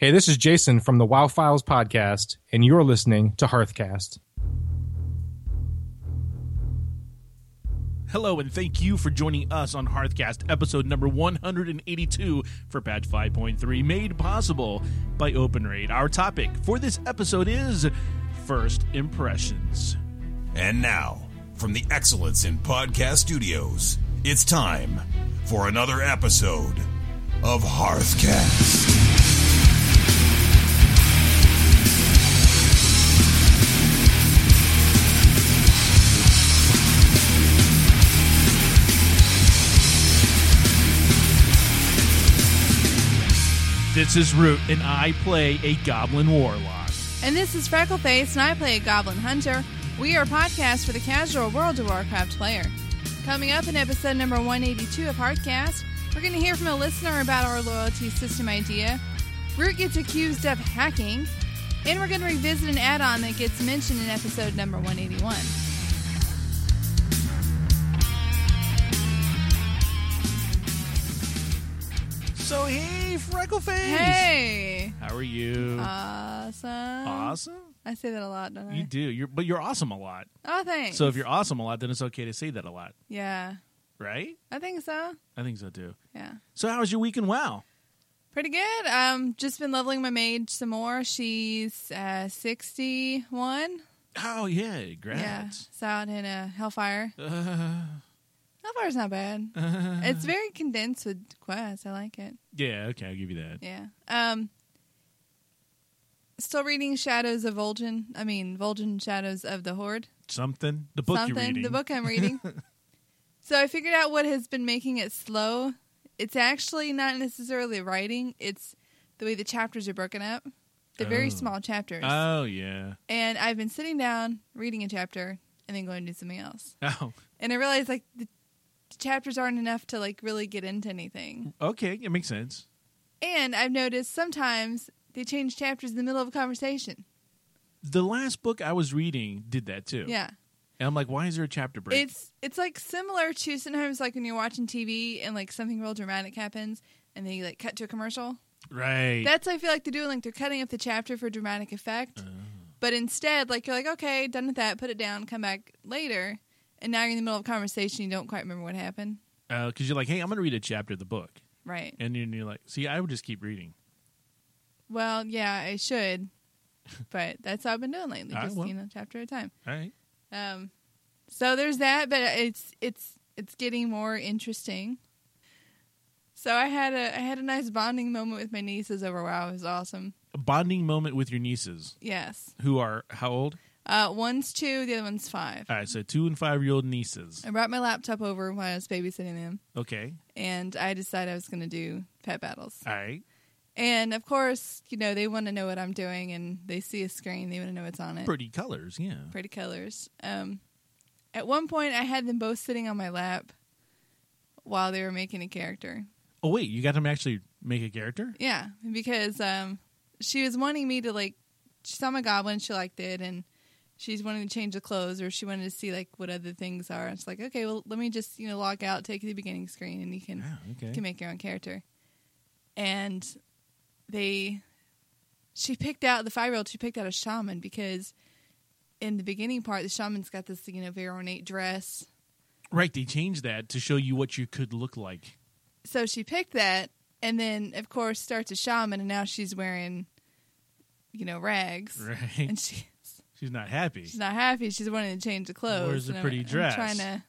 Hey, this is Jason from the WoW Files podcast, and you're listening to Hearthcast. Hello, and thank you for joining us on Hearthcast, episode number 182 for patch 5.3, made possible by OpenRaid. Our topic for this episode is First Impressions. And now, from the Excellence in Podcast Studios, it's time for another episode of Hearthcast. This is Root, and I play a Goblin Warlock. And this is Freckleface, and I play a Goblin Hunter. We are a podcast for the casual World of Warcraft player. Coming up in episode number 182 of Hearthcast, we're going to hear from a listener about our loyalty system idea. Root gets accused of hacking, and we're going to revisit an add on that gets mentioned in episode number 181. So, hey, Freckleface! Hey! How are you? Awesome. awesome? I say that a lot, don't I? You do. You're, but you're awesome a lot. Oh, thanks. So, if you're awesome a lot, then it's okay to say that a lot, Yeah, right? I think so. I think so too. Yeah. So, how was your week in WoW? Pretty good. Um, just been leveling my mage some more. She's uh, 61. Oh, yeah, Yeah, grads. it's out in a Hellfire. Uh, Hellfire's not bad. it's very condensed with quests. I like it. yeah, okay, I'll give you that. Yeah. Um, still reading Shadows of Vol'jin. I mean, Vol'jin Shadows of the Horde. Something. The book Something. you're reading. The book I'm reading. so I figured out what has been making it slow. It's actually not necessarily writing. It's the way the chapters are broken up. They're very Oh. small chapters. Oh, yeah. And I've been sitting down, reading a chapter, and then going to do something else. Oh, And I realized like the chapters aren't enough to like really get into anything. okay, it makes sense. And I've noticed sometimes they change chapters in the middle of a conversation. The last book I was reading did that too. Yeah. And I'm like, why is there a chapter break? It's it's like similar to sometimes like when you're watching TV and like something real dramatic happens and they like cut to a commercial. right. That's what I feel like they're doing. Like they're cutting up the chapter for dramatic effect. Oh. But instead, like you're like, okay, done with that, put it down, come back later. And now you're in the middle of a conversation, you don't quite remember what happened. Because Uh, you're like, hey, I'm going to read a chapter of the book. Right. And then you're like, see, I would just keep reading. Well, yeah, I should, but that's how I've been doing lately, just you know, chapter at a time. All right. Um, so there's that, but it's it's it's getting more interesting. So I had a I had a nice bonding moment with my nieces over WoW. It was awesome. A bonding moment with your nieces, Yes, who are how old? Uh, one's two, the other one's five. All right, so two and five year old nieces. I brought my laptop over when I was babysitting them, Okay. and I decided I was going to do pet battles. All right. And of course, you know they want to know what I'm doing, and they see a screen, they want to know what's on it. Pretty colors, yeah. pretty colors. Um, at one point, I had them both sitting on my lap while they were making a character. Oh, wait, you got them to actually make a character? Yeah, because um, she was wanting me to like. She saw my goblin, she liked it, and she's wanting to change the clothes, or she wanted to see like what other things are. It's like, okay, well, let me just you know log out, take the beginning screen, and you can Yeah, you can make your own character. And they, she picked out the five year old. She picked out a shaman because in the beginning part, the shaman's got this you know very ornate dress. Right, they changed that to show you what you could look like. So she picked that, and then of course starts a shaman, and now she's wearing, you know, rags, Right. and she She's not happy. she's not happy. She's wanting to change the clothes. Where's the and I'm- pretty I'm trying to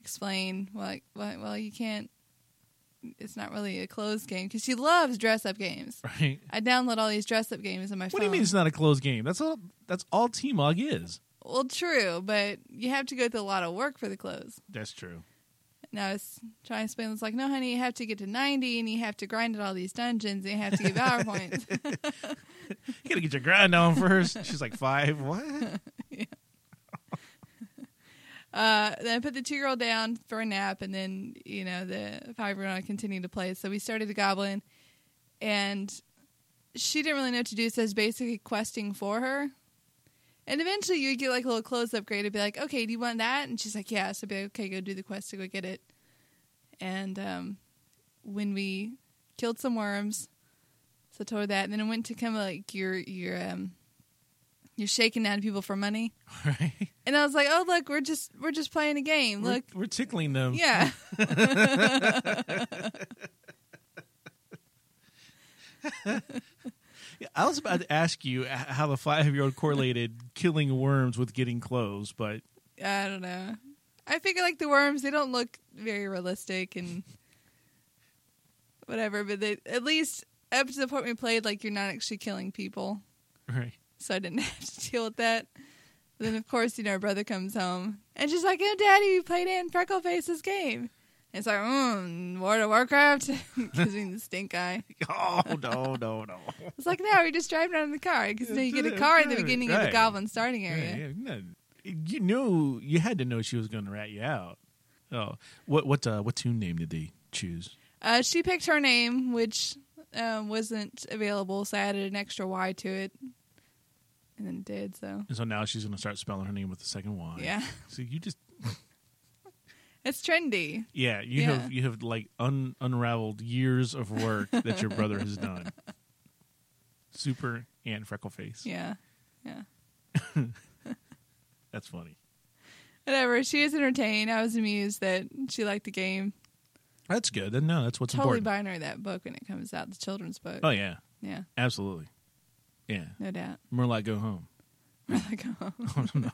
explain, like, well, well, you can't. It's not really a clothes game because she loves dress up games. Right. I download all these dress up games on my phone. What do you mean it's not a closed game? That's all that's all T-Mog is. Well, true, but you have to go through a lot of work for the clothes. That's true. And I was trying to explain, it's like, no, honey, you have to get to 90 and you have to grind at all these dungeons and you have to get power points. You gotta get your grind on first. She's like five. What? Uh, then I put the two year old down for a nap, and then you know the five year old continued to play. So we started the goblin, and she didn't really know what to do, so I was basically questing for her. And eventually, you get like a little close up grade. I'd be like, "Okay, do you want that?" And she's like, "Yeah." So I'd be like, "Okay, go do the quest to go get it." And um, when we killed some worms, So I told her that, and then it went to kind of like you're you're um you're shaking down people for money, Right? and I was like, oh look, we're just we're just playing a game. We're, Look, we're tickling them. yeah, Yeah, I was about to ask you how the five year old correlated killing worms with getting clothes, but I don't know. I figure like the worms, they don't look very realistic and whatever, but they at least up to the point we played, like you're not actually killing people, right. so I didn't have to deal with that. Then of course, you know, our brother comes home and she's like, "Oh, Daddy, you played in Freckleface's game." It's like, mm, World of Warcraft gives me the stink eye. Oh no, no, no. It's like, no, you're just driving around in the car because know, you get a car at the beginning of the Right. Goblin starting area. Yeah, yeah, you knew you had to know she was going to rat you out. Oh, what what uh, what toon name did they choose? Uh, she picked her name, which um, wasn't available, so I added an extra Y to it, and then did. So And so now she's going to start spelling her name with the second Y. yeah, So you just it's trendy. yeah you Yeah. have you have like un, unraveled years of work that your brother has done. Super and freckle face. Yeah, yeah. That's funny. Whatever. She was entertained. I was amused that she liked the game. That's good. Then no, that's what's totally important. buying her that book when it comes out, the children's book. Oh yeah, Yeah, absolutely. Yeah, no doubt. more like go home. More Like, oh. Oh, no.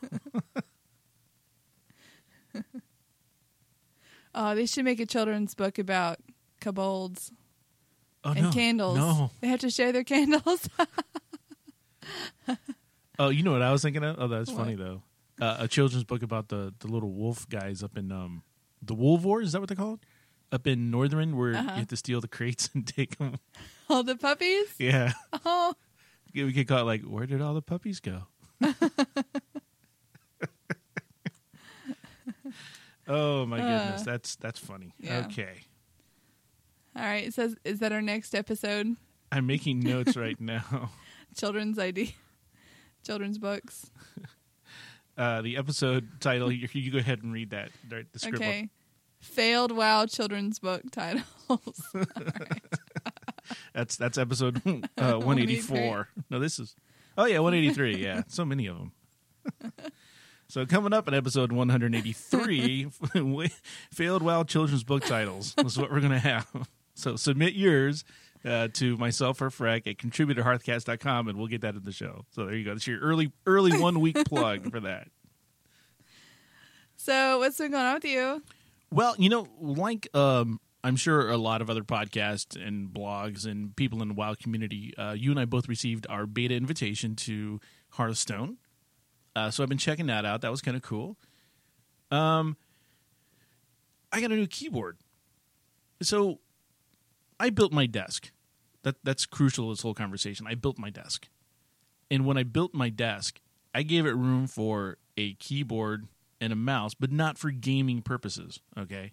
Oh, they should make a children's book about kobolds Oh, and no. candles. No. They have to share their candles. Oh, you know what I was thinking of? Oh, that's What? funny though. Uh, a children's book about the the little wolf guys up in um the Wolvar. Is that what they're called? Up in Northrend, where Uh-huh. you have to steal the crates and take them. All the puppies. Yeah, Oh, we could call it like, where did all the puppies go? Oh my goodness, Uh, that's that's funny. yeah. Okay, all right. It says, is that our next episode? I'm making notes right now. children's ID, children's books. Uh, the episode title. You, you go ahead and read that. The the script. Okay. Failed WoW children's book titles. That's that's episode uh, 184. No, this is oh yeah, 183. Yeah, so many of them. So coming up in episode 183, failed WoW children's book titles. Is what we're gonna have. So submit yours uh, to myself or Freck at contributorhearthcast.com and we'll get that in the show. So there you go. That's your early early one week plug for that. so what's been going on with you? Well, you know, like um, I'm sure a lot of other podcasts and blogs and people in the WoW community, uh, you and I both received our beta invitation to Hearthstone. Uh, so I've been checking that out. That was kind of cool. Um, I got a new keyboard. So I built my desk. That that's crucial to this whole conversation. I built my desk. And when I built my desk, I gave it room for a keyboard and a mouse, but not for gaming purposes. Okay.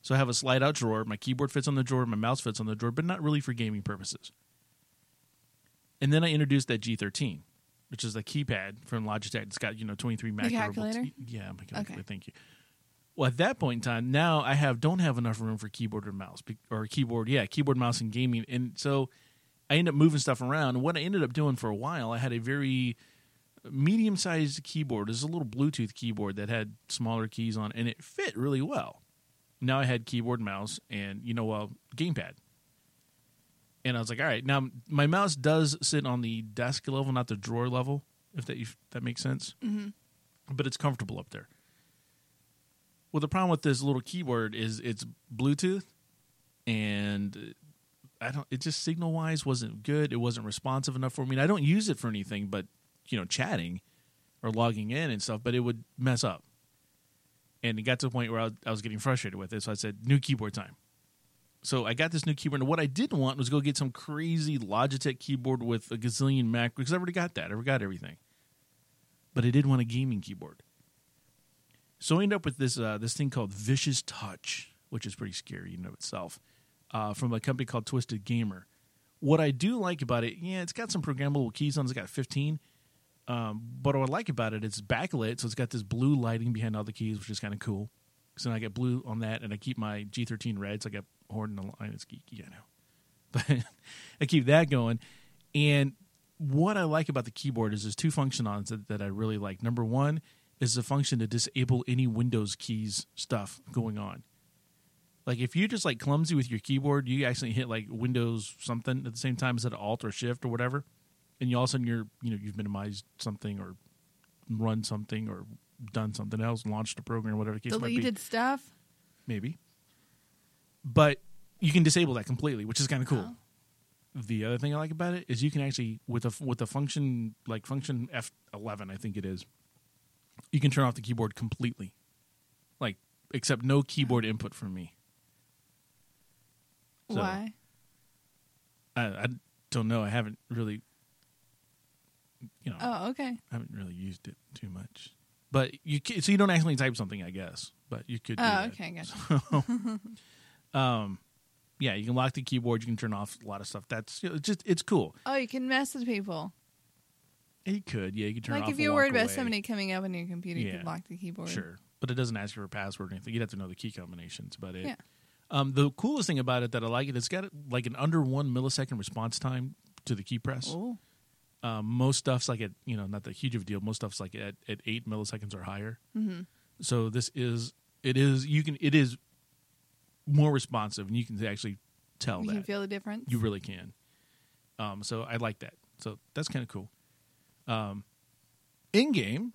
So I have a slide out drawer. My keyboard fits on the drawer, my mouse fits on the drawer, but not really for gaming purposes. And then I introduced that G13, which is the keypad from Logitech. It's got, you know, 23 macro. calculator? Yeah, my calculator. Okay. Thank you. Well, at that point in time, now I have don't have enough room for keyboard or mouse or keyboard. Yeah, keyboard, mouse, and gaming. And so I end up moving stuff around. And what I ended up doing for a while, I had a very medium sized keyboard. It was a little Bluetooth keyboard that had smaller keys on, and it fit really well. Now I had keyboard, mouse, and you know, uh, gamepad. And I was like, all right, now my mouse does sit on the desk level, not the drawer level, if that if that makes sense. Mm-hmm. But it's comfortable up there. Well, the problem with this little keyboard is it's Bluetooth, and I don't. It just signal wise wasn't good. It wasn't responsive enough for me. And I don't use it for anything but you know chatting or logging in and stuff. But it would mess up, and it got to the point where I was, I was getting frustrated with it. So I said, "New keyboard time." So I got this new keyboard, and what I didn't want was go get some crazy Logitech keyboard with a gazillion Mac because I already got that. I already got everything, but I did want a gaming keyboard. So I ended up with this uh, this thing called Vicious Touch, which is pretty scary in of itself, uh, from a company called Twisted Gamer. What I do like about it, yeah, it's got some programmable keys on. it. It's got 15. Um, but what I like about it, it's backlit, so it's got this blue lighting behind all the keys, which is kind of cool. So I get blue on that, and I keep my G13 red, so I got the and Alliance geeky. I know. but I keep that going. And what I like about the keyboard is there's two functions that, that I really like. Number one is the function to disable any Windows keys stuff going on. Like if you're just like clumsy with your keyboard, you accidentally hit like Windows something at the same time as at Alt or Shift or whatever, and you all of a sudden you're you know you've minimized something or run something or done something else, launched a program, or whatever the case might be Deleted stuff. maybe. But you can disable that completely, which is kind of cool. Oh. The other thing I like about it is you can actually with a with a function like function F11, I think it is. You can turn off the keyboard completely, like except no keyboard input from me. So- Why? I, I don't know. I haven't really, you know, Oh, okay. I haven't really used it too much. But you so you don't actually type something, I guess. But you could. Oh, okay, gotcha. um yeah you can lock the keyboard you can turn off a lot of stuff that's you know, just it's cool Oh, you can mess with people. you could yeah you can turn it like if you're worried about away. somebody coming up on your computer, you Yeah. can lock the keyboard. sure but it doesn't ask you for a password or anything you'd have to know the key combinations but it Yeah. um the coolest thing about it that i like it it's got like an under one millisecond response time to the key press Oh, um, most stuff's like at you know not that huge of a deal most stuff's like at, at eight milliseconds or higher mm-hmm. so this is it is you can it is more responsive and you can actually tell you that can feel the difference. You really can. Um, so I like that. So that's kind of cool. Um, in game,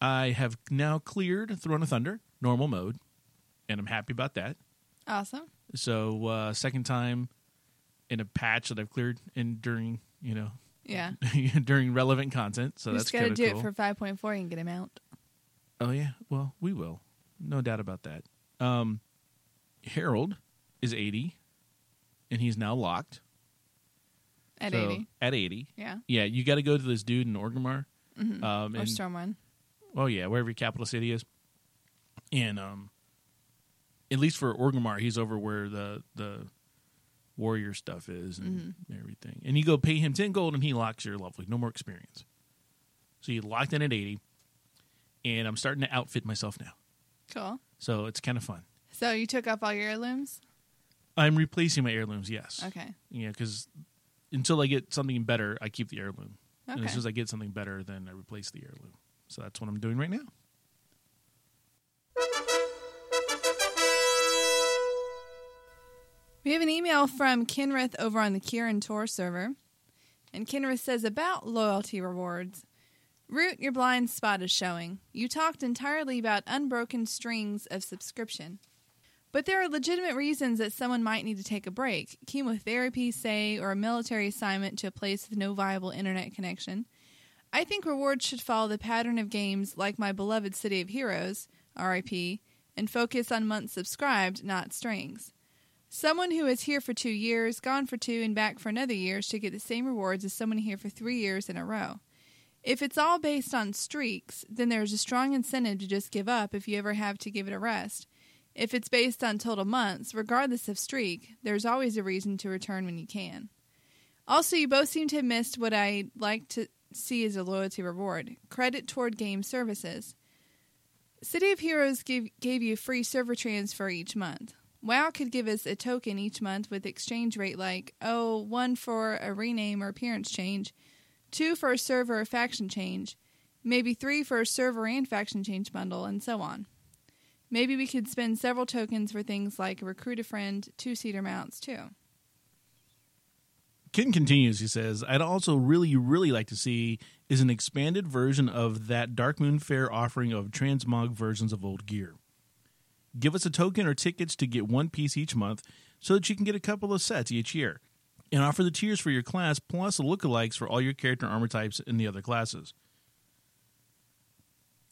I have now cleared Throne of Thunder normal mode, and I'm happy about that. awesome. So uh, second time in a patch that I've cleared in during you know Yeah. during relevant content. So you that's just got to kind of do cool. it for 5.4 and get him out. oh yeah, well we will, no doubt about that. Um, Harold is 80, and he's now locked At So, 80. At 80. Yeah. Yeah, you got to go to this dude in Orgrimmar. Mm-hmm. Um, or Stormwind. oh yeah, wherever your capital city is. And um, at least for Orgrimmar, he's over where the the warrior stuff is and Mm-hmm. everything. And you go pay him ten gold, and he locks your level. No more experience. So you locked in at eighty, and I'm starting to outfit myself now. Cool. So it's kind of fun. So you took off all your heirlooms? I'm replacing my heirlooms. Yes. Okay. Yeah, because until I get something better, I keep the heirloom. And Okay. as soon as I get something better, then I replace the heirloom. So that's what I'm doing right now. We have an email from Kenrith over on the Kirin Tor server. And Kenrith says about loyalty rewards Root, your blind spot is showing. You talked entirely about unbroken strings of subscription. But there are legitimate reasons that someone might need to take a break chemotherapy, say, or a military assignment to a place with no viable internet connection. I think rewards should follow the pattern of games like my beloved City of Heroes, RIP, and focus on months subscribed, not strings. Someone who is here for two years, gone for two, and back for another year should get the same rewards as someone here for three years in a row. If it's all based on streaks, then there's a strong incentive to just give up if you ever have to give it a rest. If it's based on total months, regardless of streak, there's always a reason to return when you can. Also, you both seem to have missed what I like to see as a loyalty reward credit toward game services. City of Heroes gave, gave you free server transfer each month. WoW could give us a token each month with exchange rate like, oh, one for a rename or appearance change, two for a server or faction change, maybe three for a server and faction change bundle, and so on. Maybe we could spend several tokens for things like recruit a friend, two seater mounts, too. Ken continues, he says, I'd also really, really like to see is an expanded version of that Darkmoon Faire offering of transmog versions of old gear. Give us a token or tickets to get one piece each month so that you can get a couple of sets each year. And offer the tiers for your class plus lookalikes for all your character armor types in the other classes.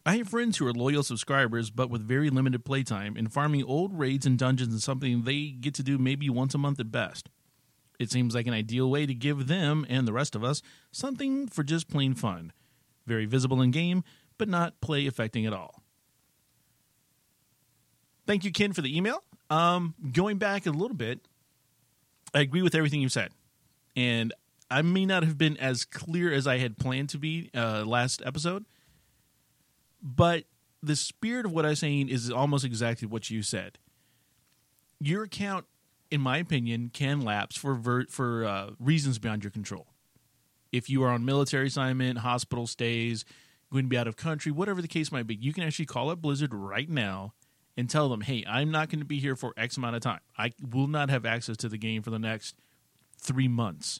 I have friends who are loyal subscribers but with very limited playtime, and farming old raids and dungeons is something they get to do maybe once a month at best. It seems like an ideal way to give them and the rest of us something for just plain fun. Very visible in game, but not play affecting at all. Thank you, Ken, for the email. Um, going back a little bit, I agree with everything you said. And I may not have been as clear as I had planned to be uh, last episode, but the spirit of what I'm saying is almost exactly what you said. Your account in my opinion, can lapse for ver- for uh, reasons beyond your control. If you are on military assignment, hospital stays, going to be out of country, whatever the case might be, you can actually call up Blizzard right now and tell them, "Hey, I'm not going to be here for X amount of time. I will not have access to the game for the next three months,"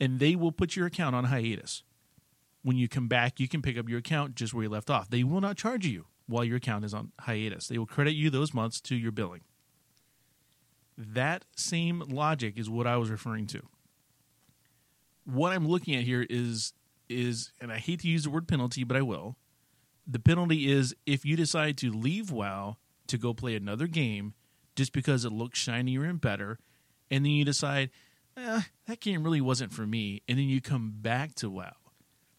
and they will put your account on hiatus. When you come back, you can pick up your account just where you left off. They will not charge you while your account is on hiatus. They will credit you those months to your billing. That same logic is what I was referring to. What I'm looking at here is is and I hate to use the word penalty, but I will. The penalty is if you decide to leave WoW to go play another game just because it looks shinier and better, and then you decide, eh, that game really wasn't for me, and then you come back to WoW.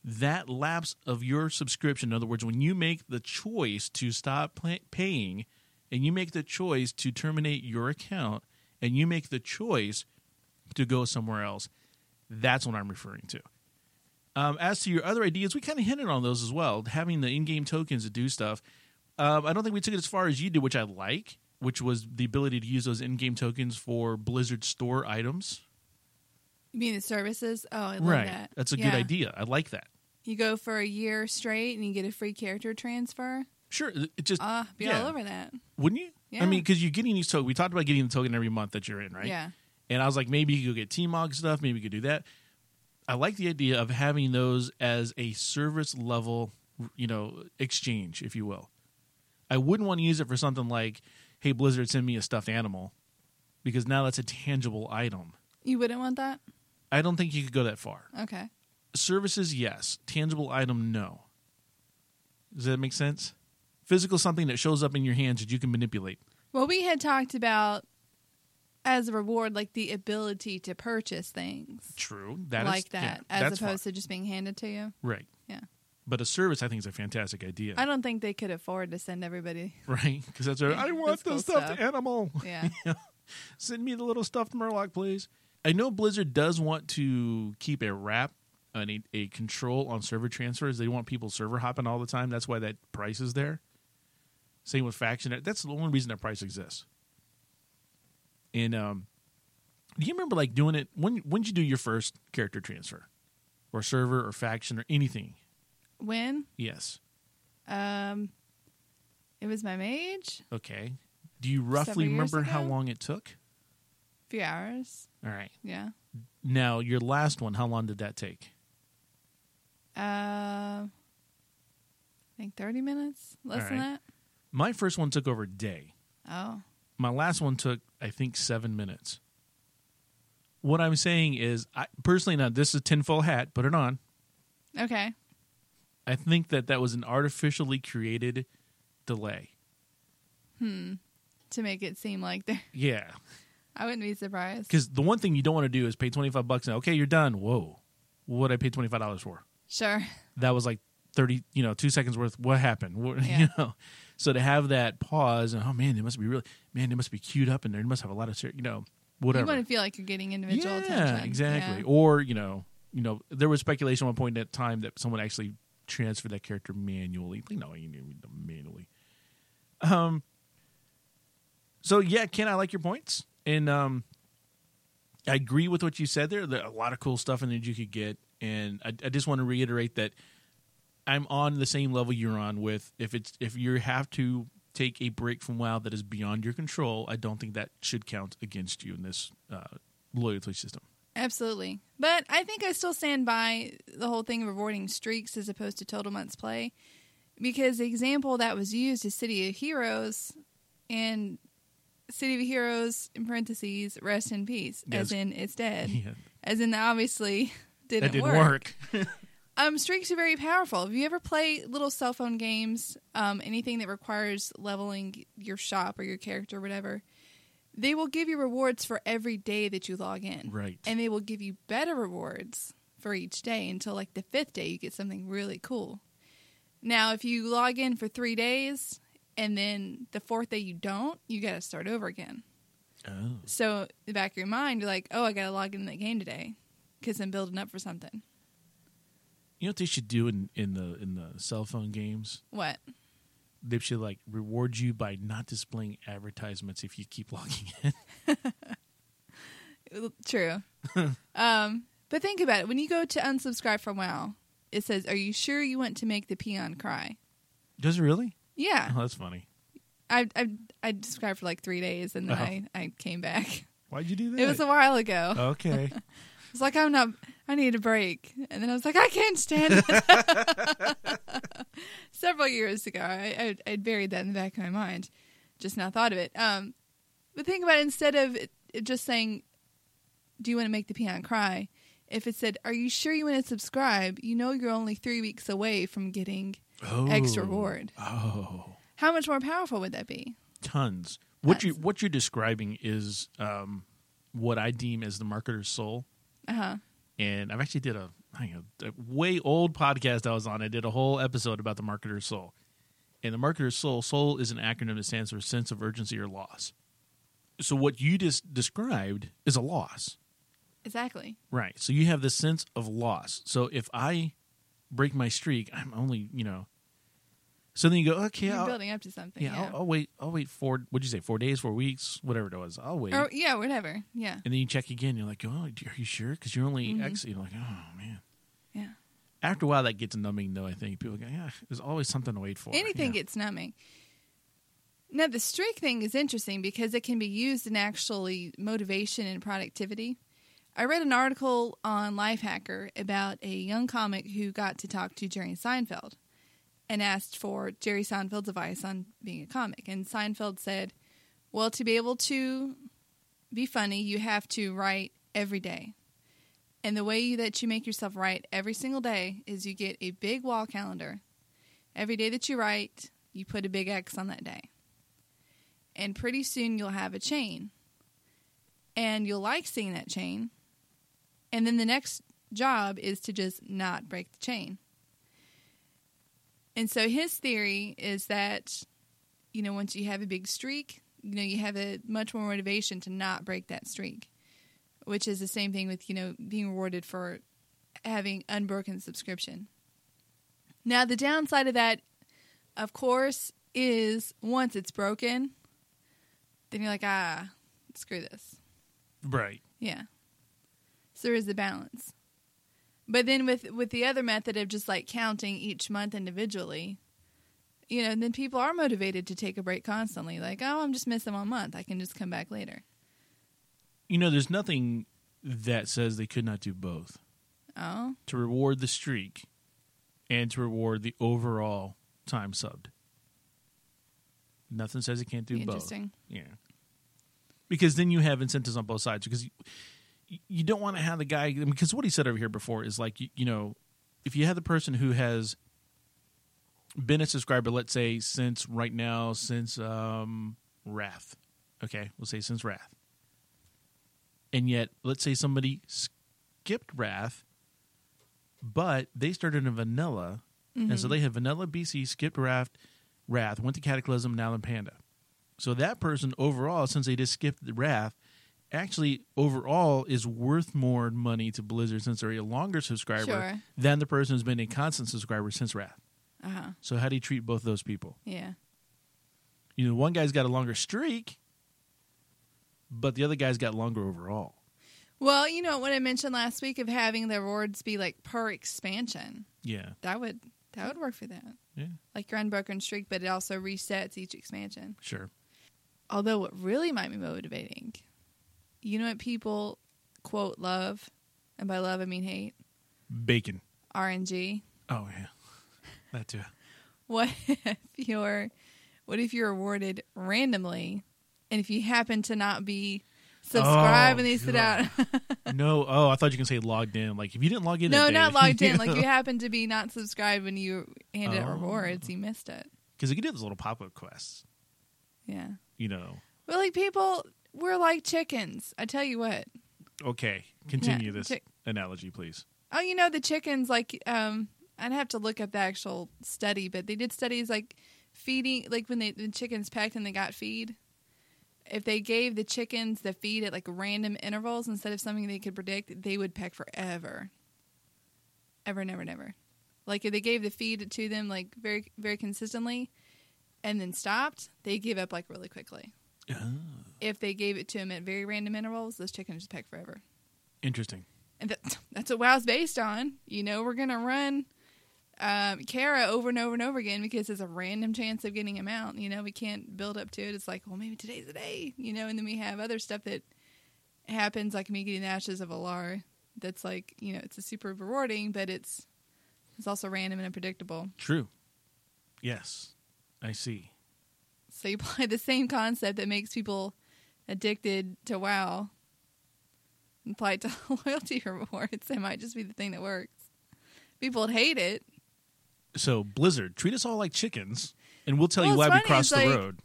That lapse of your subscription, in other words, when you make the choice to stop pay- paying and you make the choice to terminate your account and you make the choice to go somewhere else, that's what I'm referring to. Um, as to your other ideas, we kind of hinted on those as well. Having the in-game tokens to do stuff. Um, I don't think we took it as far as you did, which I like, which was the ability to use those in-game tokens for Blizzard store items. You mean the services? Oh, I love right, that. that's a good idea. I like that. You go for a year straight and you get a free character transfer. Sure, it just Ah, be yeah. all over that. wouldn't you? Yeah. I mean, because you're getting these tokens. We talked about getting the token every month that you're in, right? Yeah. And I was like, maybe you could go get T-Mog stuff. Maybe you could do that. I like the idea of having those as a service level, you know, exchange, if you will. I wouldn't want to use it for something like, "Hey, Blizzard, send me a stuffed animal," because now that's a tangible item. You wouldn't want that? I don't think you could go that far. Okay. Services, yes. Tangible item, no. Does that make sense? Physical, something that shows up in your hands that you can manipulate. Well, we had talked about as a reward, like the ability to purchase things True, that is like yeah, that, as opposed fine. to just being handed to you. right. Yeah. But a service, I think, is a fantastic idea. I don't think they could afford to send everybody. right? Because that's what, I want the stuffed stuff. animal. Yeah. Send me the little stuffed Murloc, please. I know Blizzard does want to keep a wrap and a, control on server transfers. They want people server hopping all the time. That's why that price is there. Same with faction. That's the only reason that price exists. And um, do you remember like doing it when? When did you do your first character transfer, or server, or faction, or anything? when? Yes. Um, it was my mage. Okay. Do you roughly remember how long it took? A few hours. All right. Yeah. Now, your last one, how long did that take? Uh, I think 30 minutes. Less All than right. that. My first one took over a day. Oh. My last one took, I think, seven minutes. What I'm saying is, I, personally, now this is a tinfoil hat, put it on. Okay. I think that that was an artificially created delay. Hmm. To make it seem like they're. Yeah. I wouldn't be surprised. Because the one thing you don't want to do is pay 25 bucks and, okay, you're done. Whoa. What I pay $25 for? Sure. that was like 30 you know two seconds worth what happened what, Yeah. you know so to have that pause and oh man they must be really man they must be queued up in there they must have a lot of you know whatever You want to feel like you're getting individual yeah attention. exactly Yeah. or you know you know there was speculation at one point in time that someone actually transferred that character manually like, no you need them manually um so yeah ken i like your points and um I agree with what you said there. There are a lot of cool stuff in there you could get, and I, I just want to reiterate that I'm on the same level you're on with. If it's if you have to take a break from WoW that is beyond your control, I don't think that should count against you in this uh, loyalty system. Absolutely. But I think I still stand by the whole thing of rewarding streaks as opposed to total months play. Because the example that was used is City of Heroes and City of Heroes in parentheses rest in peace. Yes. As in it's dead. Yeah, As in obviously didn't, that didn't work. work. Um, streaks are very powerful. If you ever play little cell phone games, um, anything that requires leveling your shop or your character or whatever, they will give you rewards for every day that you log in. Right. And they will give you better rewards for each day until like the fifth day you get something really cool. Now, if you log in for three days and then the fourth day you don't, you got to start over again. oh. So, in the back of your mind, you're like, oh, I got to log in that game today because I'm building up for something. You know what they should do in, in the in the cell phone games? What? they should like reward you by not displaying advertisements if you keep logging in. True. um, but think about it. When you go to unsubscribe from WoW, it says, "Are you sure you want to make the peon cry?" Does it really? Yeah, Oh, that's funny. I I I subscribed for like three days and then Oh. I I came back. Why'd you do that? It was a while ago. okay. It's like I'm not. I need a break, and then I was like, I can't stand it. Several years ago, I, I I buried that in the back of my mind, just now thought of it. Um, but think about it, instead of it, it just saying, "Do you want to make the peon cry?" If it said, "Are you sure you want to subscribe?" You know you're only three weeks away from getting Oh. X reward. Oh. How much more powerful would that be? Tons. What you what you're describing is um, what I deem as the marketer's soul. Uh huh. and I've actually did a, I know, a way old podcast I was on. I did a whole episode about the marketer's soul. And the marketer's soul, soul is an acronym that stands for sense of urgency or loss. So what you just described is a loss, Exactly. right? So you have this sense of loss. So if I break my streak, I'm only you know. So then you go, okay, You're I'll, building up to something. yeah, Yeah. I'll, I'll wait. I'll wait four. What'd you say? Four days, four weeks, whatever it was. I'll wait. or yeah, whatever. Yeah. And then you check again. You're like, oh, are you sure? Because you're only mm-hmm. X. You're like, oh man. Yeah. After a while, that gets numbing, though. I think people go, yeah, there's always something to wait for. Anything Yeah. gets numbing. Now, the streak thing is interesting because it can be used in actually motivation and productivity. I read an article on Lifehacker about a young comic who got to talk to Jerry Seinfeld and asked for Jerry Seinfeld's advice on being a comic. And Seinfeld said, Well, to be able to be funny, you have to write every day. And the way that you make yourself write every single day is you get a big wall calendar. Every day that you write, you put a big X on that day. And pretty soon you'll have a chain. And you'll like seeing that chain. And then the next job is to just not break the chain. And so his theory is that, you know, once you have a big streak, you know, you have a much more motivation to not break that streak, which is the same thing with, you know, being rewarded for having unbroken subscription. Now, the downside of that, of course, is once it's broken, then you're like, ah, screw this. Right. Yeah. So there is the balance. But then with with the other method of just like counting each month individually, you know, then people are motivated to take a break constantly. Like, oh, I'm just missing one month. I can just come back later. You know, there's nothing that says they could not do both Oh, to reward the streak and to reward the overall time subbed. Nothing says it can't do both. interesting. Yeah. Because then you have incentives on both sides because you, don't want to have the guy because what he said over here before is like you, you know if you have the person who has been a subscriber let's say since right now since um wrath okay we'll say since wrath and yet let's say somebody skipped wrath but they started in vanilla and so they had vanilla bc skipped wrath wrath went to cataclysm now in panda. So that person overall, since they just skipped the Wrath, actually overall is worth more money to Blizzard since they're a longer subscriber Sure. than the person who's been a constant subscriber since Wrath. Uh huh. So how do you treat both those people? Yeah. You know, one guy's got a longer streak, but the other guy's got longer overall. Well, you know what I mentioned last week of having the rewards be like per expansion. Yeah, That would that would work for that. yeah, Like your unbroken streak, but it also resets each expansion. sure. Although what really might be motivating, you know what people quote love, and by love I mean hate. Bacon. RNG. Oh yeah, that too. What if you're what if you're awarded randomly and if you happen to not be subscribed Oh, and they sit oh, God. out no, oh, I thought you can say logged in. Like if you didn't log in, No, day, not logged in. Like you happen to be not subscribed when you handed out Oh. rewards, you missed it. because you can do those little pop up quests. Yeah. You know. Well like people we're like chickens. I tell you what. Okay, continue Yeah, this chick- analogy, please. Oh, you know the chickens like um I'd have to look up the actual study, but they did studies like feeding like when they the chickens pecked and they got feed. If they gave the chickens the feed at like random intervals instead of something they could predict, they would peck forever. Ever, never, never. Like if they gave the feed to them like very, very consistently, and then stopped, they give up like really quickly. Oh, If they gave it to him at very random intervals, those chickens just peck forever. interesting. And that, that's what WoW's based on. You know, we're gonna run um, Kara over and over and over again because there's a random chance of getting him out. You know, we can't build up to it. It's like, well, maybe today's the day. You know, and then we have other stuff that happens, like me getting the ashes of Al'ar. That's like, you know, it's a super rewarding, but it's it's also random and unpredictable. True. Yes, I see. So you apply the same concept that makes people addicted to WoW and apply it to loyalty rewards. It might just be the thing that works. People would hate it. So Blizzard, treat us all like chickens, and we'll tell Well, you why we crossed the like- road.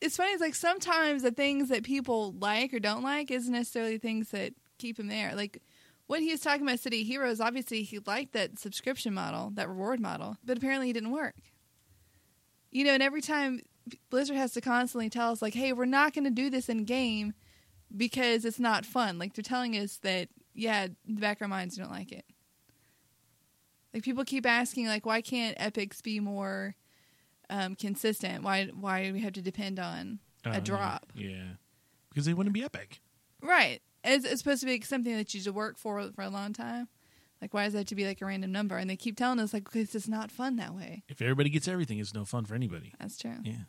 It's funny. It's like sometimes the things that people like or don't like isn't necessarily things that keep them there. Like when he was talking about City Heroes, obviously he liked that subscription model, that reward model, but apparently it didn't work. You know, and every time Blizzard has to constantly tell us, like, hey, we're not going to do this in game because it's not fun. Like they're telling us that, yeah, the back of our minds, don't like it. Like people keep asking, like, why can't epics be more um, consistent? Why why do we have to depend on Uh, a drop? Yeah, because they wouldn't be epic. Right. It's, it's supposed to be something that you should work for for a long time. Like, why does that have to be like a random number? And they keep telling us, like, because it's not fun that way. If everybody gets everything, it's no fun for anybody. That's true. Yeah.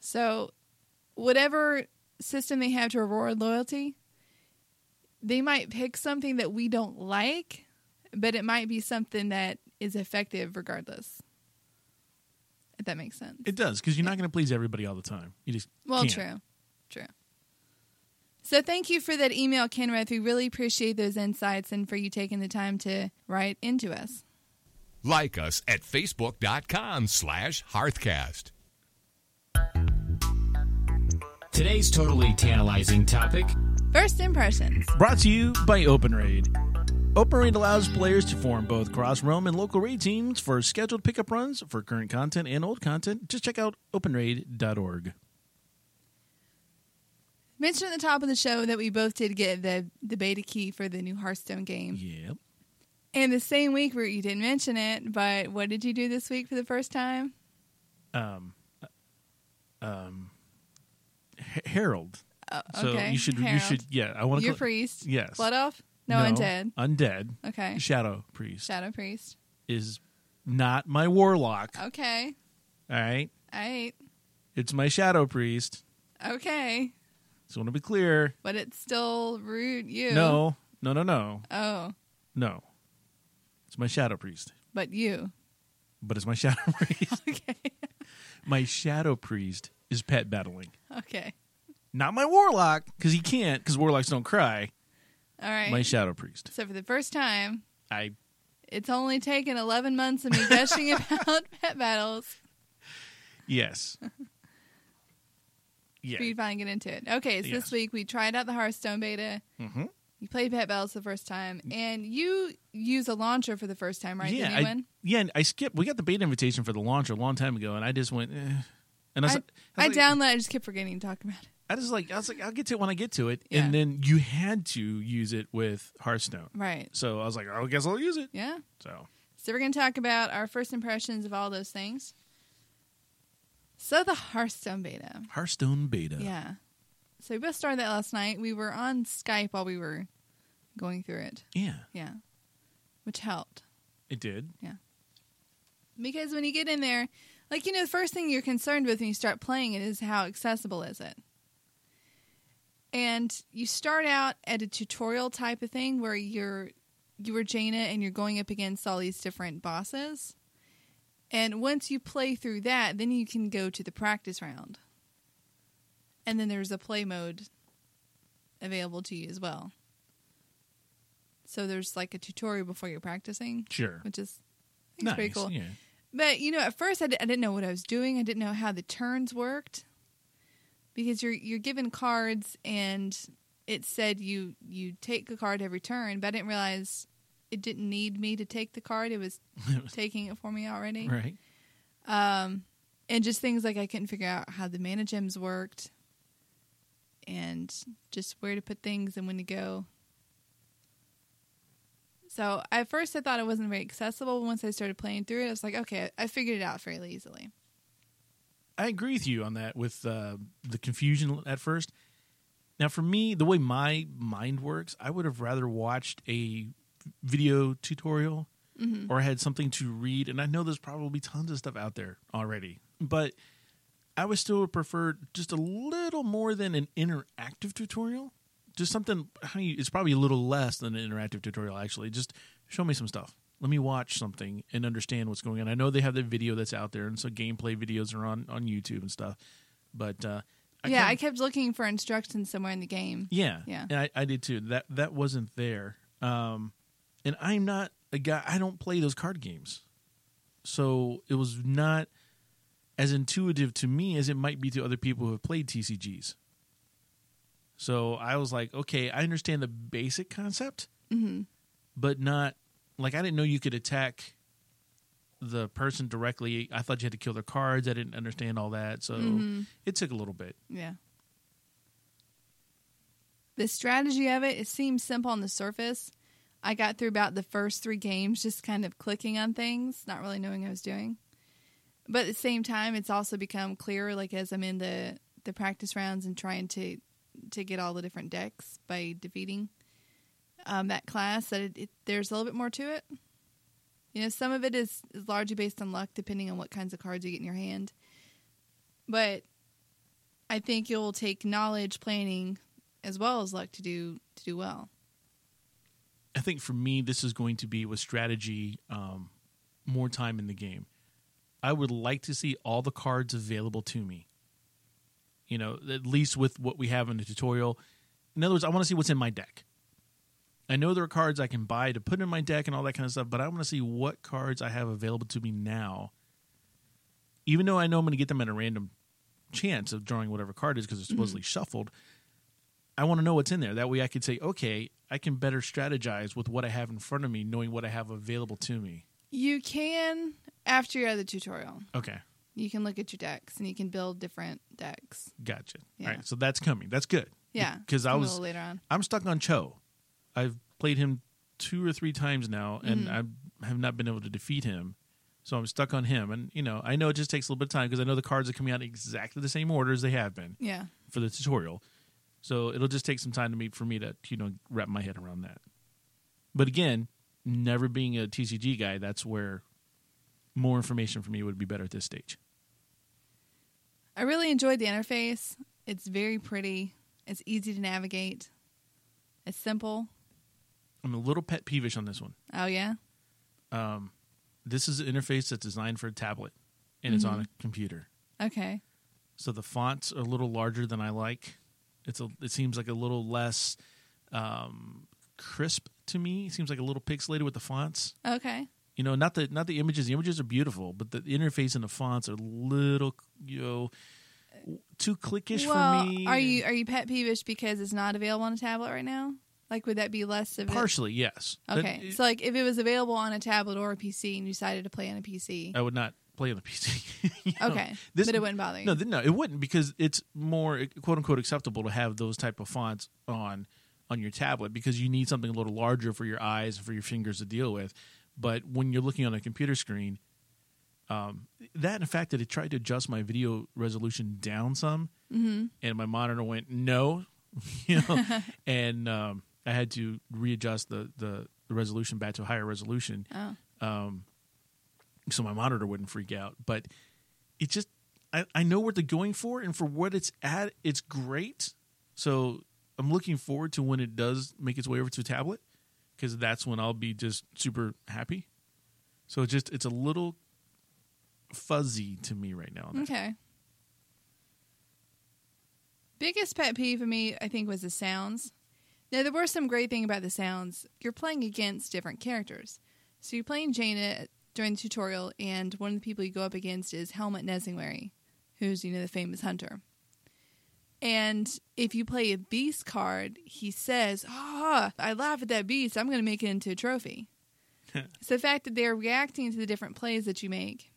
So, whatever system they have to reward loyalty, they might pick something that we don't like, but it might be something that is effective regardless. If that makes sense. It does because you're not going to please everybody all the time. You just Well, can't. true. True. So thank you for that email, Kenrith. We really appreciate those insights and for you taking the time to write into us. Like us at facebook.com slash hearthcast. Today's totally tantalizing topic First impressions. Brought to you by OpenRaid. OpenRaid allows players to form both cross realm and local raid teams for scheduled pickup runs for current content and old content. Just check out openraid.org. Mentioned at the top of the show that we both did get the, the beta key for the new Hearthstone game. Yep. And the same week where you didn't mention it, but what did you do this week for the first time? Um, um, H- Herald. Oh, So you should you should yeah. I want to Your priest. Yes. Blood elf? No, undead. Undead. Okay. Shadow priest Shadow priest. is not my warlock. Okay. All right. All right. It's my shadow priest. Okay. So I want to be clear. But it's still root you. No, no, no, no, Oh, no. It's my shadow priest, but you. but it's my shadow priest. Okay. my shadow priest is pet battling, Okay. not my warlock because he can't because warlocks don't cry. All right. My shadow priest. so for the first time, I it's only taken 11 months of me gushing about pet battles yes. Yeah. for you to finally get into it. Okay, so Yes. this week we tried out the Hearthstone beta. hmm You played pet battles the first time, and you use a launcher for the first time, right? Yeah, I, yeah. and I skipped. We got the beta invitation for the launcher a long time ago, and I just went. Eh. And I, was, I, I, I like, downloaded. I just kept forgetting to talk about it. I just like I was like I'll get to it when I get to it, Yeah. and then you had to use it with Hearthstone. Right. So I was like, oh, I guess I'll use it. Yeah. So So we're going to talk about our first impressions of all those things. So the Hearthstone beta. Hearthstone beta. Yeah. So we both started that last night. We were on Skype while we were going through it. Yeah, Yeah. Which helped. it did. Yeah. Because when you get in there, like you know, the first thing you're concerned with when you start playing it is how accessible is it. And you start out at a tutorial type of thing where you're you are Jaina and you're going up against all these different bosses. And once you play through that, then you can go to the practice round. And then there's a play mode available to you as well. So there's like a tutorial before you're practicing, Sure. which is I think Nice. it's pretty cool. Yeah. But you know, at first I, I didn't know what I was doing. I didn't know how the turns worked because you're you're given cards and it said you you take a card every turn, but I didn't realize it didn't need me to take the card. It was taking it for me already. right. Um, and just things like I couldn't figure out how the mana gems worked, and just where to put things and when to go. So at first I thought it wasn't very accessible. Once I started playing through it, I was like, okay, I figured it out fairly easily. I agree with you on that with uh, the confusion at first. Now, for me, the way my mind works, I would have rather watched a video tutorial or had something to read. And I know there's probably tons of stuff out there already, but I would still prefer just a little more than an interactive tutorial. Just something, I mean, it's probably a little less than an interactive tutorial, actually. Just show me some stuff. Let me watch something and understand what's going on. I know they have the video that's out there, and so gameplay videos are on, on YouTube and stuff. But uh, I yeah, kinda- I kept looking for instructions somewhere in the game. yeah, Yeah. and I, I did too. That that wasn't there. Um, and I'm not a guy. I don't play those card games, so it was not as intuitive to me as it might be to other people who have played TCGs. So I was like, okay, I understand the basic concept, mm-hmm. but not like I didn't know you could attack the person directly. I thought you had to kill their cards. I didn't understand all that, so mm-hmm. it took a little bit. Yeah. The strategy of it, it seems simple on the surface. I got through about the first three games just kind of clicking on things, not really knowing what I was doing. But at the same time, it's also become clearer, like as I'm in the, the practice rounds and trying to to get all the different decks by defeating um, that class, that it, it, there's a little bit more to it. You know, some of it is, is largely based on luck, depending on what kinds of cards you get in your hand. But I think you'll take knowledge, planning, as well as luck to do to do well. I think for me, this is going to be with strategy, um, more time in the game. I would like to see all the cards available to me. You know, at least with what we have in the tutorial. In other words, I want to see what's in my deck. I know there are cards I can buy to put in my deck and all that kind of stuff, but I want to see what cards I have available to me now. Even though I know I'm going to get them at a random chance of drawing whatever card is because it's supposedly shuffled, I want to know what's in there. That way I could say, okay, I can better strategize with what I have in front of me, knowing what I have available to me. You can after you're at the tutorial. Okay, You can look at your decks and you can build different decks. gotcha. Yeah. All right, so that's coming. That's good. Yeah, because I was little later on. I'm stuck on Cho. I've played him two or three times now, and Mm-hmm. I have not been able to defeat him. So I'm stuck on him, and you know I know it just takes a little bit of time because I know the cards are coming out in exactly the same order as they have been Yeah, for the tutorial. So it'll just take some time to me for me to you know wrap my head around that. But again, never being a TCG guy, that's where more information for me would be better at this stage. I really enjoyed the interface. It's very pretty. It's easy to navigate. It's simple. I'm a little pet peevish on this one. Oh yeah, um, This is an interface that's designed for a tablet, and it's on mm-hmm. a computer. okay. So the fonts are a little larger than I like. It's a. It seems like a little less um, crisp to me. It seems like a little pixelated with the fonts. Okay. You know, not the not the images. The images are beautiful, but the interface and the fonts are little, you know, too clickish well, for me. are you are you pet peevish because it's not available on a tablet right now? Like, would that be less of it? partially? Yes. Okay, it- so like if it was available on a tablet or a PC and you decided to play on a PC, I would not play on the PC. You know, okay, but it wouldn't bother you. No, th- no, it wouldn't because it's more quote unquote acceptable to have those type of fonts on on your tablet because you need something a little larger for your eyes and for your fingers to deal with. But when you're looking on a computer screen, um, that and the fact that it tried to adjust my video resolution down some, Mm-hmm. and my monitor went no, you know, and um, I had to readjust the, the the resolution back to a higher resolution oh, so my monitor wouldn't freak out. But it just I, I know what they're going for, and for what it's at, it's great. So I'm looking forward to when it does make its way over to a tablet, because that's when I'll be just super happy. So it's just it's a little fuzzy to me right now. okay. Biggest pet peeve for me, I think, was the sounds. Now there were some great thing about the sounds. You're playing against different characters, so you're playing Jaina during the tutorial, and one of the people you go up against is Hemet Nesingwary, who's you know the famous hunter. And if you play a beast card, he says, "Ah, I laugh at that beast. I'm going to make it into a trophy." so the fact that they're reacting to the different plays that you make,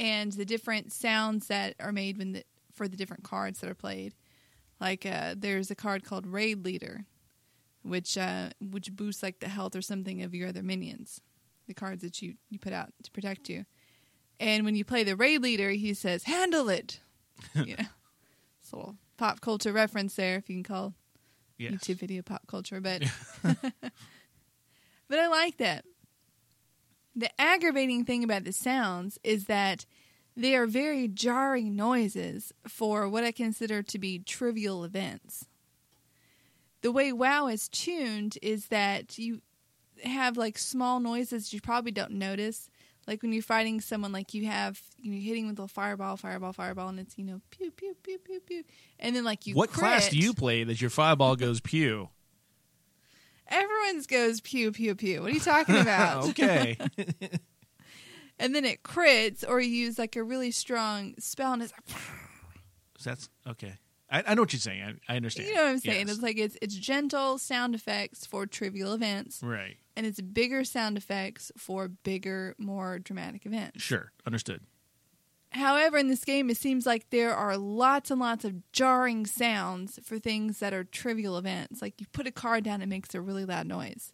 and the different sounds that are made when the, for the different cards that are played, like uh, there's a card called Raid Leader, which uh, which boosts like the health or something of your other minions, the cards that you you put out to protect you. And when you play the raid leader, he says, "Handle it." you know, it's a little pop culture reference there, if you can call Yes. YouTube video pop culture, but but I like that. The aggravating thing about the sounds is that they are very jarring noises for what I consider to be trivial events. The way WoW is tuned is that you have like small noises you probably don't notice. Like when you're fighting someone, like you have you know, hitting with a fireball, fireball, fireball, and it's you know pew pew pew pew pew, and then like you. what class do you play that your fireball goes pew? Everyone's goes pew pew pew. What are you talking about? okay. And then it crits, or you use like a really strong spell, and it's like, So that's okay. I, I know what you're saying. I, I understand. you know what I'm saying? Yes. It's like it's it's gentle sound effects for trivial events, right. and it's bigger sound effects for bigger, more dramatic events. Sure. Understood. However, in this game, it seems like there are lots and lots of jarring sounds for things that are trivial events. Like you put a card down, it makes a really loud noise.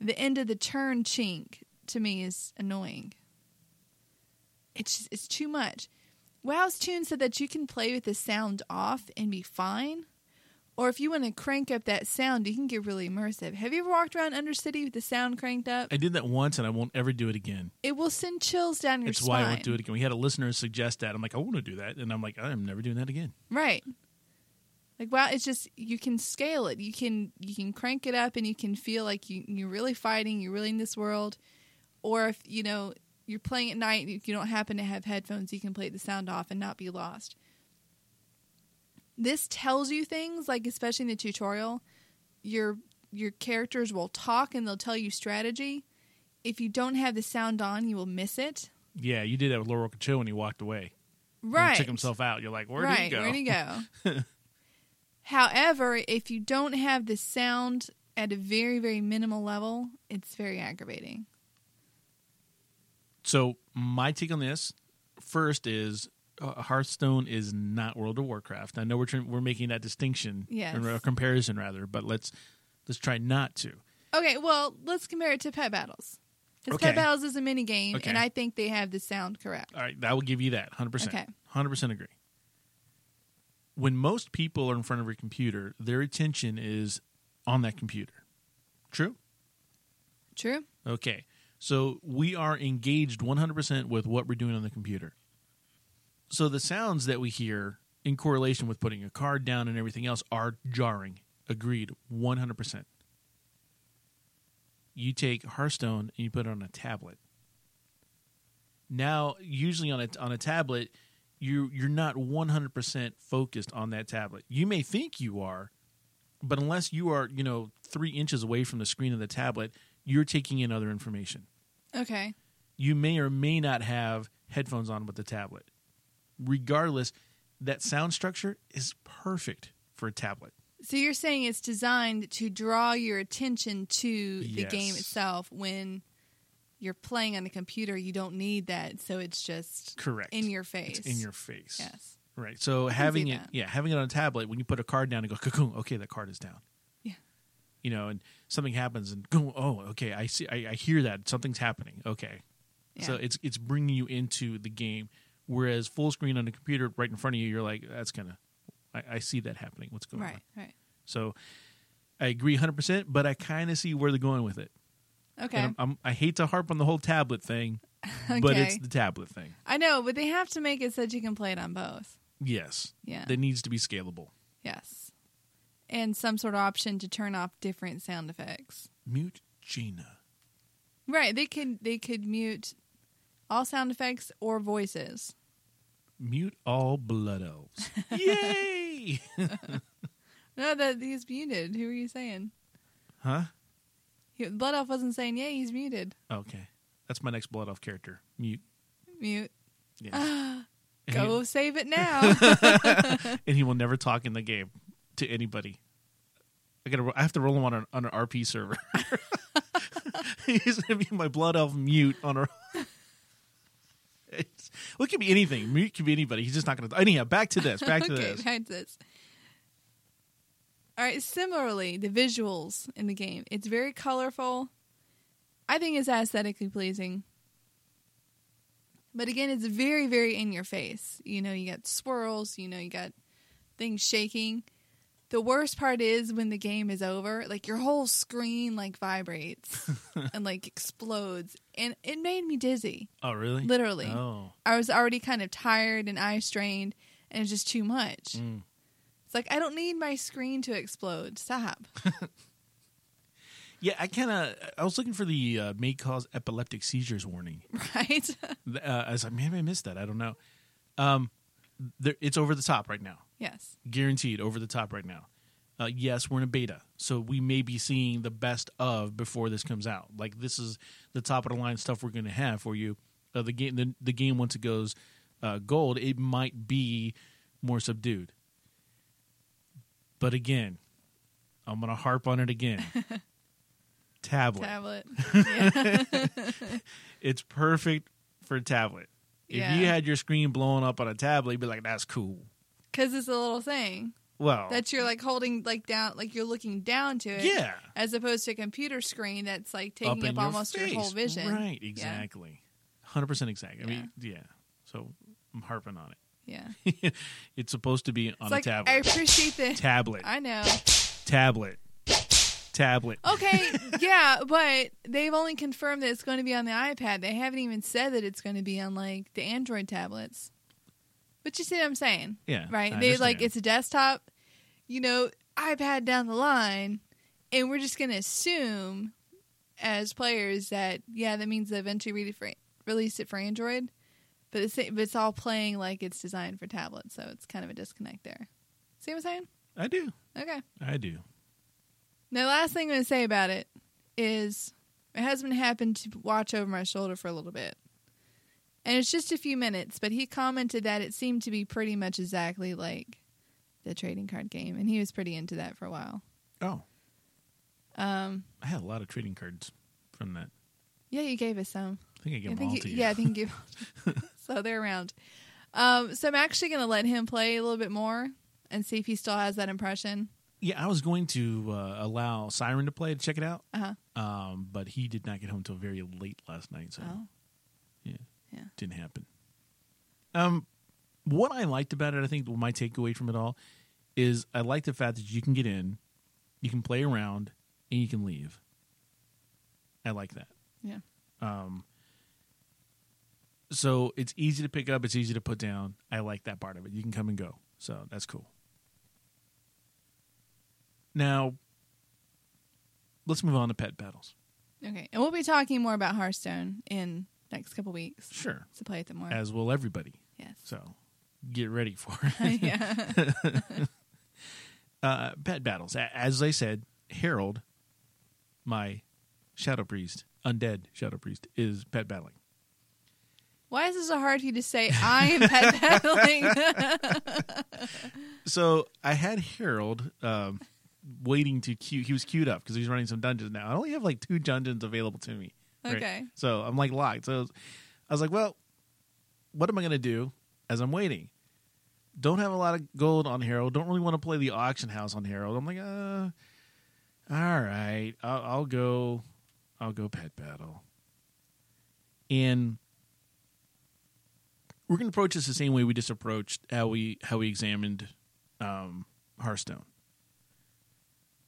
The end of the turn chink to me is annoying. It's just, it's too much. WoW's tune said that you can play with the sound off and be fine. Or if you want to crank up that sound, you can get really immersive. Have you ever walked around Undercity with the sound cranked up? I did that once, and I won't ever do it again. It will send chills down your That's spine. why I won't do it again. We had a listener suggest that. I'm like, I want to do that, and I'm like, I'm never doing that again. Right. Like wow, it's just you can scale it. You can you can crank it up and you can feel like you you're really fighting, you're really in this world. Or if, you know, you're playing at night and you don't happen to have headphones, you can play the sound off and not be lost. This tells you things like especially in the tutorial, your your characters will talk and they'll tell you strategy. If you don't have the sound on, you will miss it. Yeah, you did that with Lorewalker Cho when he walked away. Right. He took himself out. You're like, where right, did he go? Where'd he go? However, if you don't have the sound at a very, very minimal level, it's very aggravating. So my take on this first is uh, Hearthstone is not World of Warcraft. I know we're trying, we're making that distinction, Yes. or a comparison rather, but let's let's try not to. Okay, well, let's compare it to Pet Battles. Because Okay. Pet Battles is a mini game, Okay. and I think they have the sound correct. All right, that will give you that 100%. Okay. 100% agree. When most people are in front of a computer, their attention is on that computer. True? True? Okay. So we are engaged 100% with what we're doing on the computer. So the sounds that we hear in correlation with putting a card down and everything else are jarring. Agreed. 100%. You take Hearthstone and you put it on a tablet. Now, usually on a on a tablet, you you're not 100% focused on that tablet. You may think you are, but unless you are, you know, 3 inches away from the screen of the tablet, you're taking in other information. Okay. You may or may not have headphones on with the tablet. Regardless, that sound structure is perfect for a tablet. So you're saying it's designed to draw your attention to the Yes. game itself when you're playing on the computer. You don't need that, so it's just Correct. in your face. It's in your face. Yes. Right. So having it, that. yeah, having it on a tablet, when you put a card down and go, cocoon, okay, that card is down. Yeah. You know, and something happens and go, oh, okay, I see, I, I hear that something's happening. Okay. So it's it's bringing you into the game. Whereas full screen on the computer right in front of you, you're like, that's kind of, I, I see that happening. What's going Right, on? right. right. So I agree 100%, but I kind of see where they're going with it. Okay. I'm, I'm, I hate to harp on the whole tablet thing, but it's the tablet thing. I know, but they have to make it so that you can play it on both. Yes. Yeah. That needs to be scalable. Yes. And some sort of option to turn off different sound effects. Mute Jaina. Right. They could they could mute all sound effects or voices. Mute all blood elves. Yay! No, that he's muted. Who are you saying? huh? He, Blood Elf wasn't saying yay, he's muted. Okay. That's my next blood elf character. Mute. Mute. Yeah. Go he, save it now. and he will never talk in the game to anybody. I gotta. I have to roll him on an, on an RP server. He's gonna be my blood elf mute on a. It's, well, it could be anything. Mute could be anybody. He's just not gonna. Anyhow, back to this. Back to okay, this. back to this. All right. Similarly, the visuals in the game, it's very colorful. I think it's aesthetically pleasing. But again, it's very, very in your face. You know, you got swirls, you know, you got things shaking. The worst part is when the game is over, like your whole screen like vibrates and like explodes. And it made me dizzy. Oh, really? Literally. Oh. I was already kind of tired and eye strained and it's just too much. Mm. It's like I don't need my screen to explode. Stop. Yeah, I kind of. I was looking for the uh, may cause epileptic seizures warning. right? Uh, I was like, maybe I missed that. I don't know. Um, there, it's over the top right now. Yes. guaranteed over the top right now. Uh, yes, we're in a beta, so we may be seeing the best of before this comes out. Like this is the top of the line stuff we're going to have for you. Uh, the game, the, the game once it goes uh, gold, it might be more subdued. But again, I'm going to harp on it again. tablet, Tablet. Yeah. it's perfect for a tablet. If you had your screen blown up on a tablet, you'd be like, "That's cool." Cuz it's a little thing Well, that you're like holding like down like you're looking down to it. yeah. As opposed to a computer screen that's like taking in up your almost your whole vision. Right, exactly. 100% exactly. I mean, yeah. So I'm harping on it. Yeah. it's supposed to be on It's a like I appreciate the tablet. I know. tablet. Tablet. Okay, yeah, but they've only confirmed that it's going to be on the iPad. They haven't even said that it's going to be on like the Android tablets. But you see what I'm saying? Yeah, Right? I they like it's a desktop, you know, iPad down the line, and we're just going to assume as players that yeah, that means they eventually it for, release it for Android. But it's but it's all playing like it's designed for tablets, so it's kind of a disconnect there. See what I'm saying? I do. Okay. I do. Now, the last thing I'm going to say about it is my husband happened to watch over my shoulder for a little bit. And it's just a few minutes, but he commented that it seemed to be pretty much exactly like the trading card game. And he was pretty into that for a while. Oh, Um, I had a lot of trading cards from that. yeah, you gave us some. I think I gave I them all you- to you. Yeah, I think you. so they're around. Um, so I'm actually going to let him play a little bit more and see if he still has that impression. Yeah, I was going to uh, allow Siren to play to check it out, Uh huh. um, but he did not get home until very late last night, so Oh. Yeah, didn't happen. Um, what I liked about it, I think, my takeaway from it all is I like the fact that you can get in, you can play around, and you can leave. I like that. Yeah. Um, so it's easy to pick up, it's easy to put down. I like that part of it. You can come and go, so that's cool. Now, let's move on to pet battles. Okay. And we'll be talking more about Hearthstone in next couple weeks. Sure, To play with it more. as will everybody. yes. So get ready for it. yeah. uh, pet battles. As I said, Harold, my shadow priest, undead shadow priest, is pet battling. Why is this so hard for you to say? I am pet battling. So I had Harold um, waiting to queue. He was queued up because he's running some dungeons now. I only have like two dungeons available to me. Right? Okay. So I'm like locked. So I was like, well, what am I going to do as I'm waiting? Don't have a lot of gold on Harold. Don't really want to play the auction house on Harold. I'm like, uh, all right, I'll, I'll go. I'll go pet battle. And we're going to approach this the same way we just approached how we how we examined um, Hearthstone.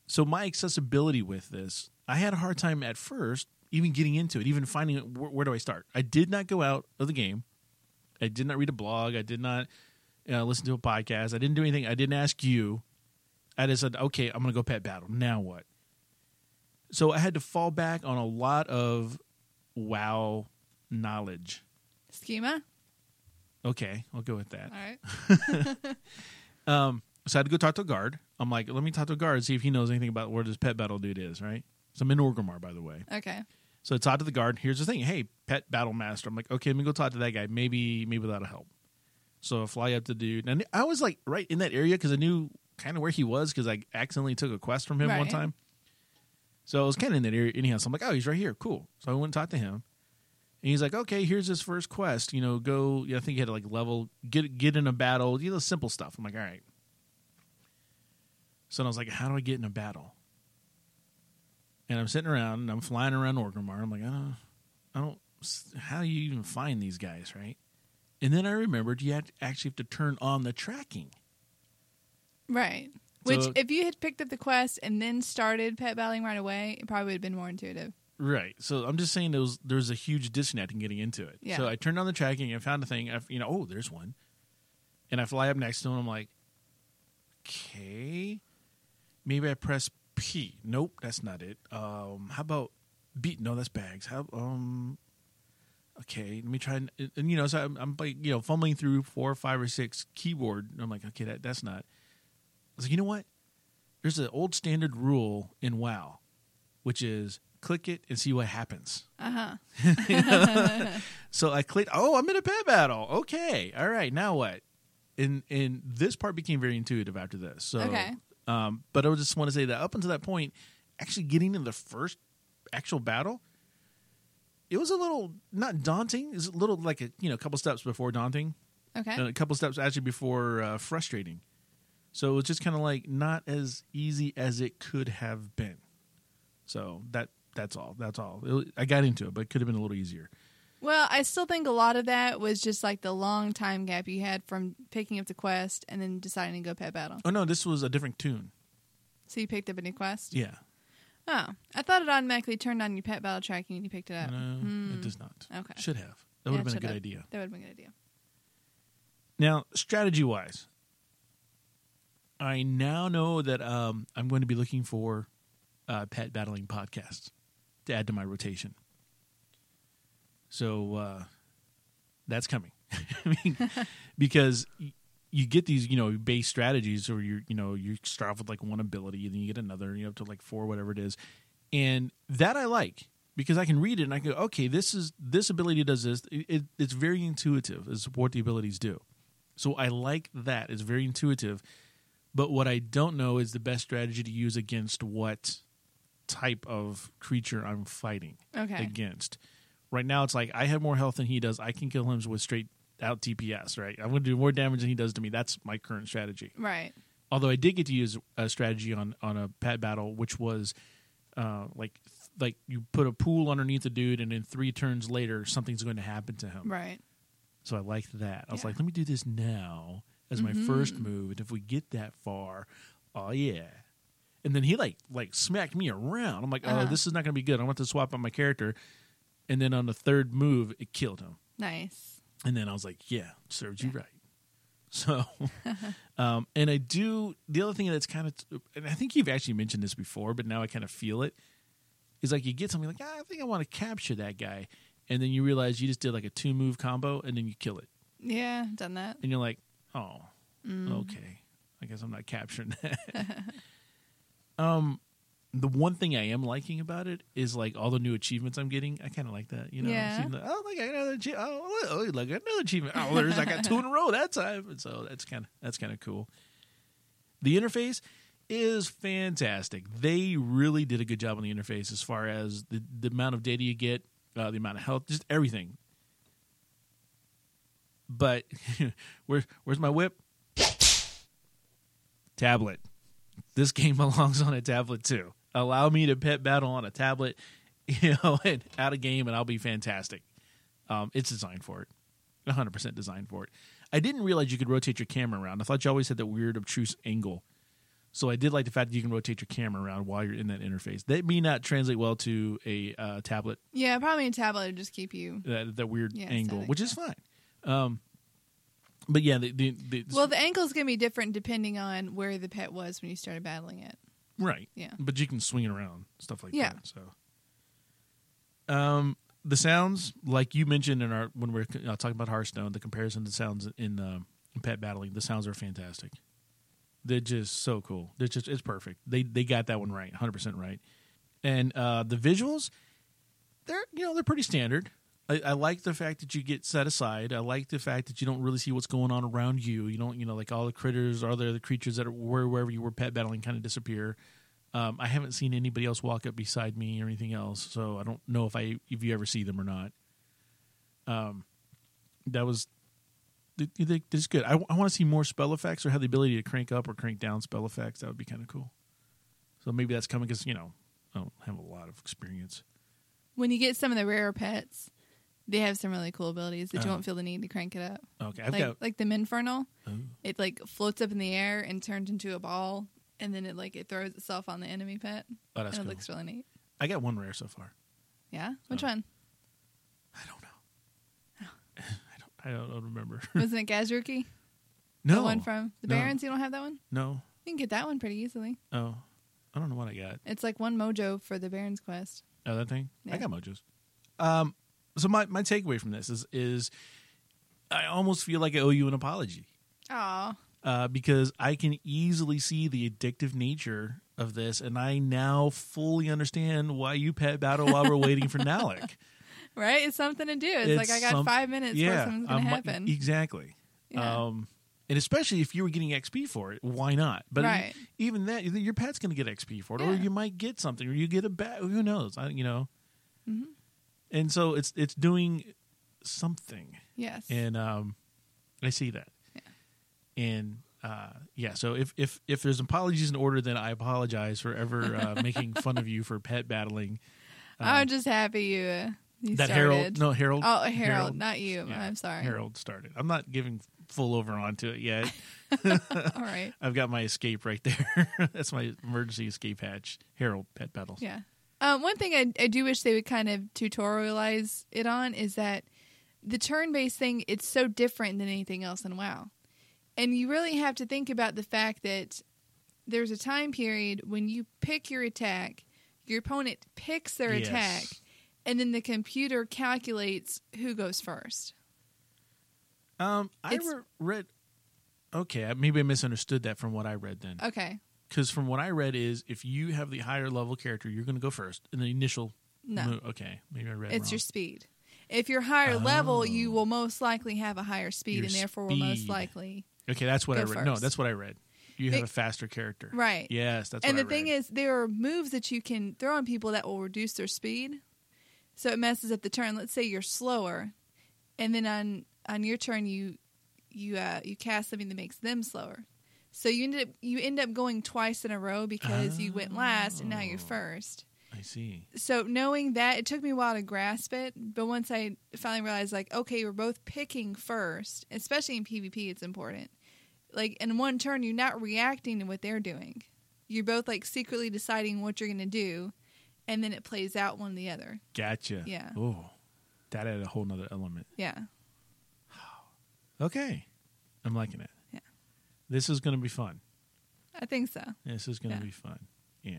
So my accessibility with this, I had a hard time at first even getting into it, even finding it, where, where do I start. I did not go out of the game. I did not read a blog. I did not uh, listen to a podcast. I didn't do anything. I didn't ask you. I just said, okay, I'm going to go pet battle. Now what? So I had to fall back on a lot of WoW knowledge. Schema. Okay, I'll go with that. All right. Um, so I had to go talk to a guard. I'm like, let me talk to a guard, and see if he knows anything about where this pet battle dude is, right? So I'm in Orgrimmar, by the way. Okay. So I talk to the guard. Here's the thing. Hey, pet battle master. I'm like, okay, let me go talk to that guy. Maybe, maybe that'll help. So I fly up to the dude, and I was like right in that area because I knew kind of where he was because I accidentally took a quest from him one time. So I was kind of in that area anyhow. So I'm like, oh, he's right here. Cool. So I went and talked to him. And he's like, okay, here's his first quest. You know, go. Yeah, I think he had to like level, get get in a battle. You know, simple stuff. I'm like, all right. So I was like, how do I get in a battle? And I'm sitting around and I'm flying around Orgrimmar. I'm like, I don't, I don't. How do you even find these guys, right? And then I remembered you had actually have to turn on the tracking. Right. Which, if you had picked up the quest and then started pet battling right away, it probably would have been more intuitive. Right. So I'm just saying there was there was a huge disconnect in getting into it. Yeah. So I turned on the tracking. I found a thing. I, you know, oh, there's one. And I fly up next to him. I'm like, okay, maybe I press P. Nope, that's not it. Um, how about B? No, that's bags. How um. Okay, let me try and, and you know, so I'm, I'm like, you know, fumbling through four, five, or six keyboard. And I'm like, okay, that that's not. I was like, you know what? There's an old standard rule in WoW, which is click it and see what happens. Uh huh. So I clicked. Oh, I'm in a pet battle. Okay, all right. Now what? And and this part became very intuitive after this. So, Okay. Um, but I just want to say that up until that point, actually getting in the first actual battle, it was a little not daunting. It was a little like a you know a couple steps before daunting, Okay. and a couple steps actually before uh, frustrating. So it was just kind of like not as easy as it could have been. So that that's all. That's all. It, I got into it, but it could have been a little easier. Well, I still think a lot of that was just like the long time gap you had from picking up the quest and then deciding to go pet battle. Oh no, this was a different toon. So you picked up a new quest? Yeah. Oh, I thought it automatically turned on your pet battle tracking and you picked it up. No, it does not. Okay. Should have. That Yeah, would have been a good have. idea. That would have been a good idea. Now, strategy wise, I now know that um, I'm going to be looking for uh, pet battling podcasts to add to my rotation. So uh, that's coming. I mean, because you get these, you know, base strategies, or you, you know, you start off with like one ability, and then you get another, and you up to like four, whatever it is, and that I like because I can read it and I go, okay, this is this ability does this. It, it, it's very intuitive as what the abilities do. So I like that. It's very intuitive. But what I don't know is the best strategy to use against what type of creature I'm fighting Okay. against. Right now, it's like I have more health than he does. I can kill him with straight out DPS. Right, I'm going to do more damage than he does to me. That's my current strategy. Right. Although I did get to use a strategy on on a pet battle, which was uh, like like you put a pool underneath the dude, and then three turns later, something's going to happen to him. Right. So I liked that. I was Yeah. like, let me do this now as my first move, and if we get that far, oh yeah. And then he like like smacked me around. I'm like, oh, Uh-huh. this is not going to be good. I want to swap out my character. And then on the third move, it killed him. Nice. And then I was like, yeah, served you right. So, um, and I do the other thing that's kind of, and I think you've actually mentioned this before, but now I kind of feel it. Is like you get something like, ah, I think I want to capture that guy, and then you realize you just did like a two move combo, and then you kill it, Yeah, done that. and you're like, oh, okay, I guess I'm not capturing that. um, the one thing I am liking about it is like all the new achievements I'm getting. I kind of like that, you know. Yeah. Seeing the- oh, look, I got another. achie- Oh, look, oh, another achievement. Oh, there's I got two in a row that time, and so that's kind of that's kind of cool. The interface is fantastic. They really did a good job on the interface as far as the the amount of data you get, uh, the amount of health, just everything. But where where's my whip? Tablet. This game belongs on a tablet too. Allow me to pet battle on a tablet, you know, and out of game, and I'll be fantastic. Um, it's designed for it, 100 percent designed for it. I didn't realize you could rotate your camera around. I thought you always had that weird obtuse angle. So I did like the fact that you can rotate your camera around while you're in that interface. That may not translate well to a uh, tablet Yeah, probably a tablet would just keep you. that, that weird Yeah, angle, which is fine. Um, but yeah, the, the, the Well, the angle's going to be different depending on where the pet was when you started battling it. Right, Yeah. But you can swing it around, stuff like Yeah. that. So, um, the sounds, like you mentioned in our when we are uh, talking about Hearthstone, the comparison to sounds in, um, in pet battling, the sounds are fantastic. They're just so cool. They're just it's perfect. They they got that one right, hundred percent right. And uh, the visuals, they're you know they're pretty standard. I, I like the fact that you get set aside. I like the fact that you don't really see what's going on around you. You don't you know like all the critters, all the other creatures that were wherever you were pet battling kind of disappear. Um, I haven't seen anybody else walk up beside me or anything else, so I don't know if I if you ever see them or not. Um, that was it's good. I, want to see more spell effects or have the ability to crank up or crank down spell effects. That would be kind of cool. So maybe that's coming because you know I don't have a lot of experience. When you get some of the rarer pets, they have some really cool abilities that you Oh. won't feel the need to crank it up. Okay, I've like got like the Minfernal, Oh. it like floats up in the air and turns into a ball, and then it like it throws itself on the enemy pet, oh, that's and it cool. looks really neat. I got one rare so far. Yeah, which Oh. one? I don't know. I don't. I don't, I don't remember. Wasn't it Gazruki? no the one from the No. Barrens. You don't have that one. no. You can get that one pretty easily. Oh, I don't know what I got. It's like one mojo for the Barrens quest. Oh, that thing. I Yeah. got mojos. Um. So my my takeaway from this is is I almost feel like I owe you an apology. Aw, uh, because I can easily see the addictive nature of this, and I now fully understand why you pet battle while we're waiting for Nalik. right? It's something to do. It's, like I got some- five minutes before something's gonna um, happen. Exactly. Yeah. Um, and especially if you were getting XP for it, why not? But Right. even that, your pet's going to get XP for it, or Yeah. you might get something, or you get a bat. Who knows? I, you know. Mm-hmm. And so it's it's doing something yes. and um, I see that. Yeah. And uh, yeah, so if if if there's apologies in order, then I apologize for ever uh, making fun of you for pet battling. I'm just happy you. Uh, you um, That started. Harold, no Harold. Oh, Harold, not you. Yeah, I'm sorry. Harold started. I'm not giving full over onto it yet. All right. I've got my escape right there. That's my emergency escape hatch. Harold pet battles. Yeah. Um, one thing I, I do wish they would kind of tutorialize it on is that the turn-based thing it's so different than anything else in WoW, and you really have to think about the fact that there's a time period when you pick your attack, your opponent picks their Yes. attack, and then the computer calculates who goes first. Um, I re- read. Okay, maybe I misunderstood that from what I read then. Okay. Because from what I read is if you have the higher level character, you're going to go first in the initial. No. Okay, maybe I read. It's wrong. your speed. If you're higher level, you Oh. will most likely have a higher speed, Your and therefore will most likely. Okay, that's what I read. No, that's what I read. You have Be- a faster character, Right. Yes, that's. Right. And the thing is, there are moves that you can throw on people that will reduce their speed, so it messes up the turn. Let's say you're slower, and then on on your turn you you uh, you cast something that makes them slower. So you end up you end up going twice in a row because you went last and now you're Oh. first. I see. So knowing that, it took me a while to grasp it, but once I finally realized, like, okay, we're both picking first, especially in PvP, it's important. Like in one turn, you're not reacting to what they're doing. You're both like secretly deciding what you're going to do, and then it plays out one the other. Gotcha. Yeah. Oh, that added a whole nother element. Yeah, Okay, I'm liking it. Yeah. This is going to be fun. I think so. This is going to Yeah. be fun. Yeah.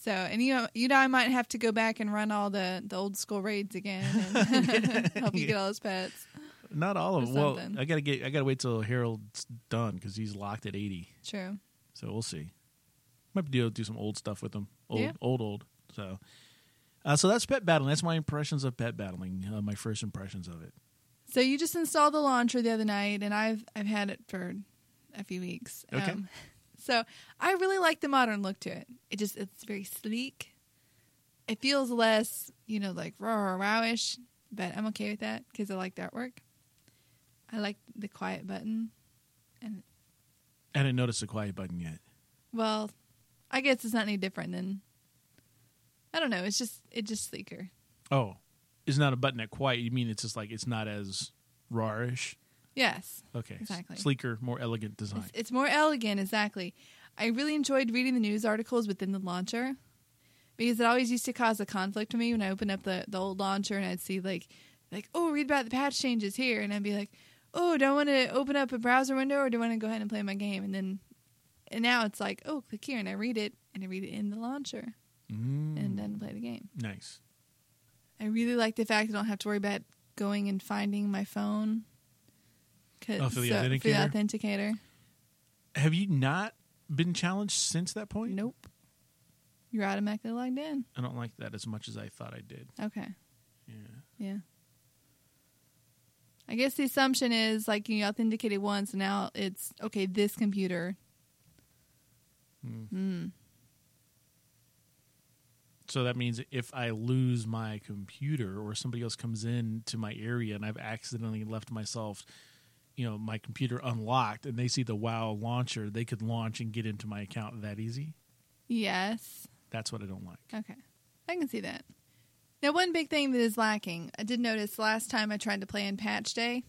So, and you know, you know, I might have to go back and run all the the old school raids again and help you get all those pets. Not all of them. Well. I gotta get. I gotta wait till Harold's done because he's locked at eighty. True. So we'll see. Might be able to do some old stuff with him. Old, Yeah. old, old. So, uh, so that's pet battling. That's my impressions of pet battling. Uh, my first impressions of it. So you just installed the launcher the other night, and I've I've had it for a few weeks. Um, Okay. so I really like the modern look to it. It just it's very sleek. It feels less, you know, like raw or wowish, but I'm okay with that because I like the artwork. I like the quiet button, and I didn't notice the quiet button yet. well, I guess it's not any different than. I don't know. It's just it's just sleeker. Oh, it's not a button that quiet. You mean it's just like it's not as rawish? Yes. Okay, Exactly. Sleeker, more elegant design. It's, it's more elegant, exactly. I really enjoyed reading the news articles within the launcher because it always used to cause a conflict for me when I opened up the, the old launcher and I'd see like like oh read about the patch changes here and I'd be like oh do I want to open up a browser window or do I want to go ahead and play my game and then and now it's like oh click here and I read it and I read it in the launcher Mm, and then play the game. nice. I really like the fact I don't have to worry about going and finding my phone. Oh, for the so- For the authenticator? Have you not been challenged since that point? Nope. You're automatically logged in. I don't like that as much as I thought I did. Okay. Yeah. Yeah. I guess the assumption is like you authenticated once, and now it's okay. This computer. Hmm. Hmm. So that means if I lose my computer or somebody else comes in to my area and I've accidentally left myself, you know, my computer unlocked and they see the WoW launcher, they could launch and get into my account that easy. Yes. That's what I don't like. Okay. I can see that. Now, one big thing that is lacking, I did notice last time I tried to play in Patch Day.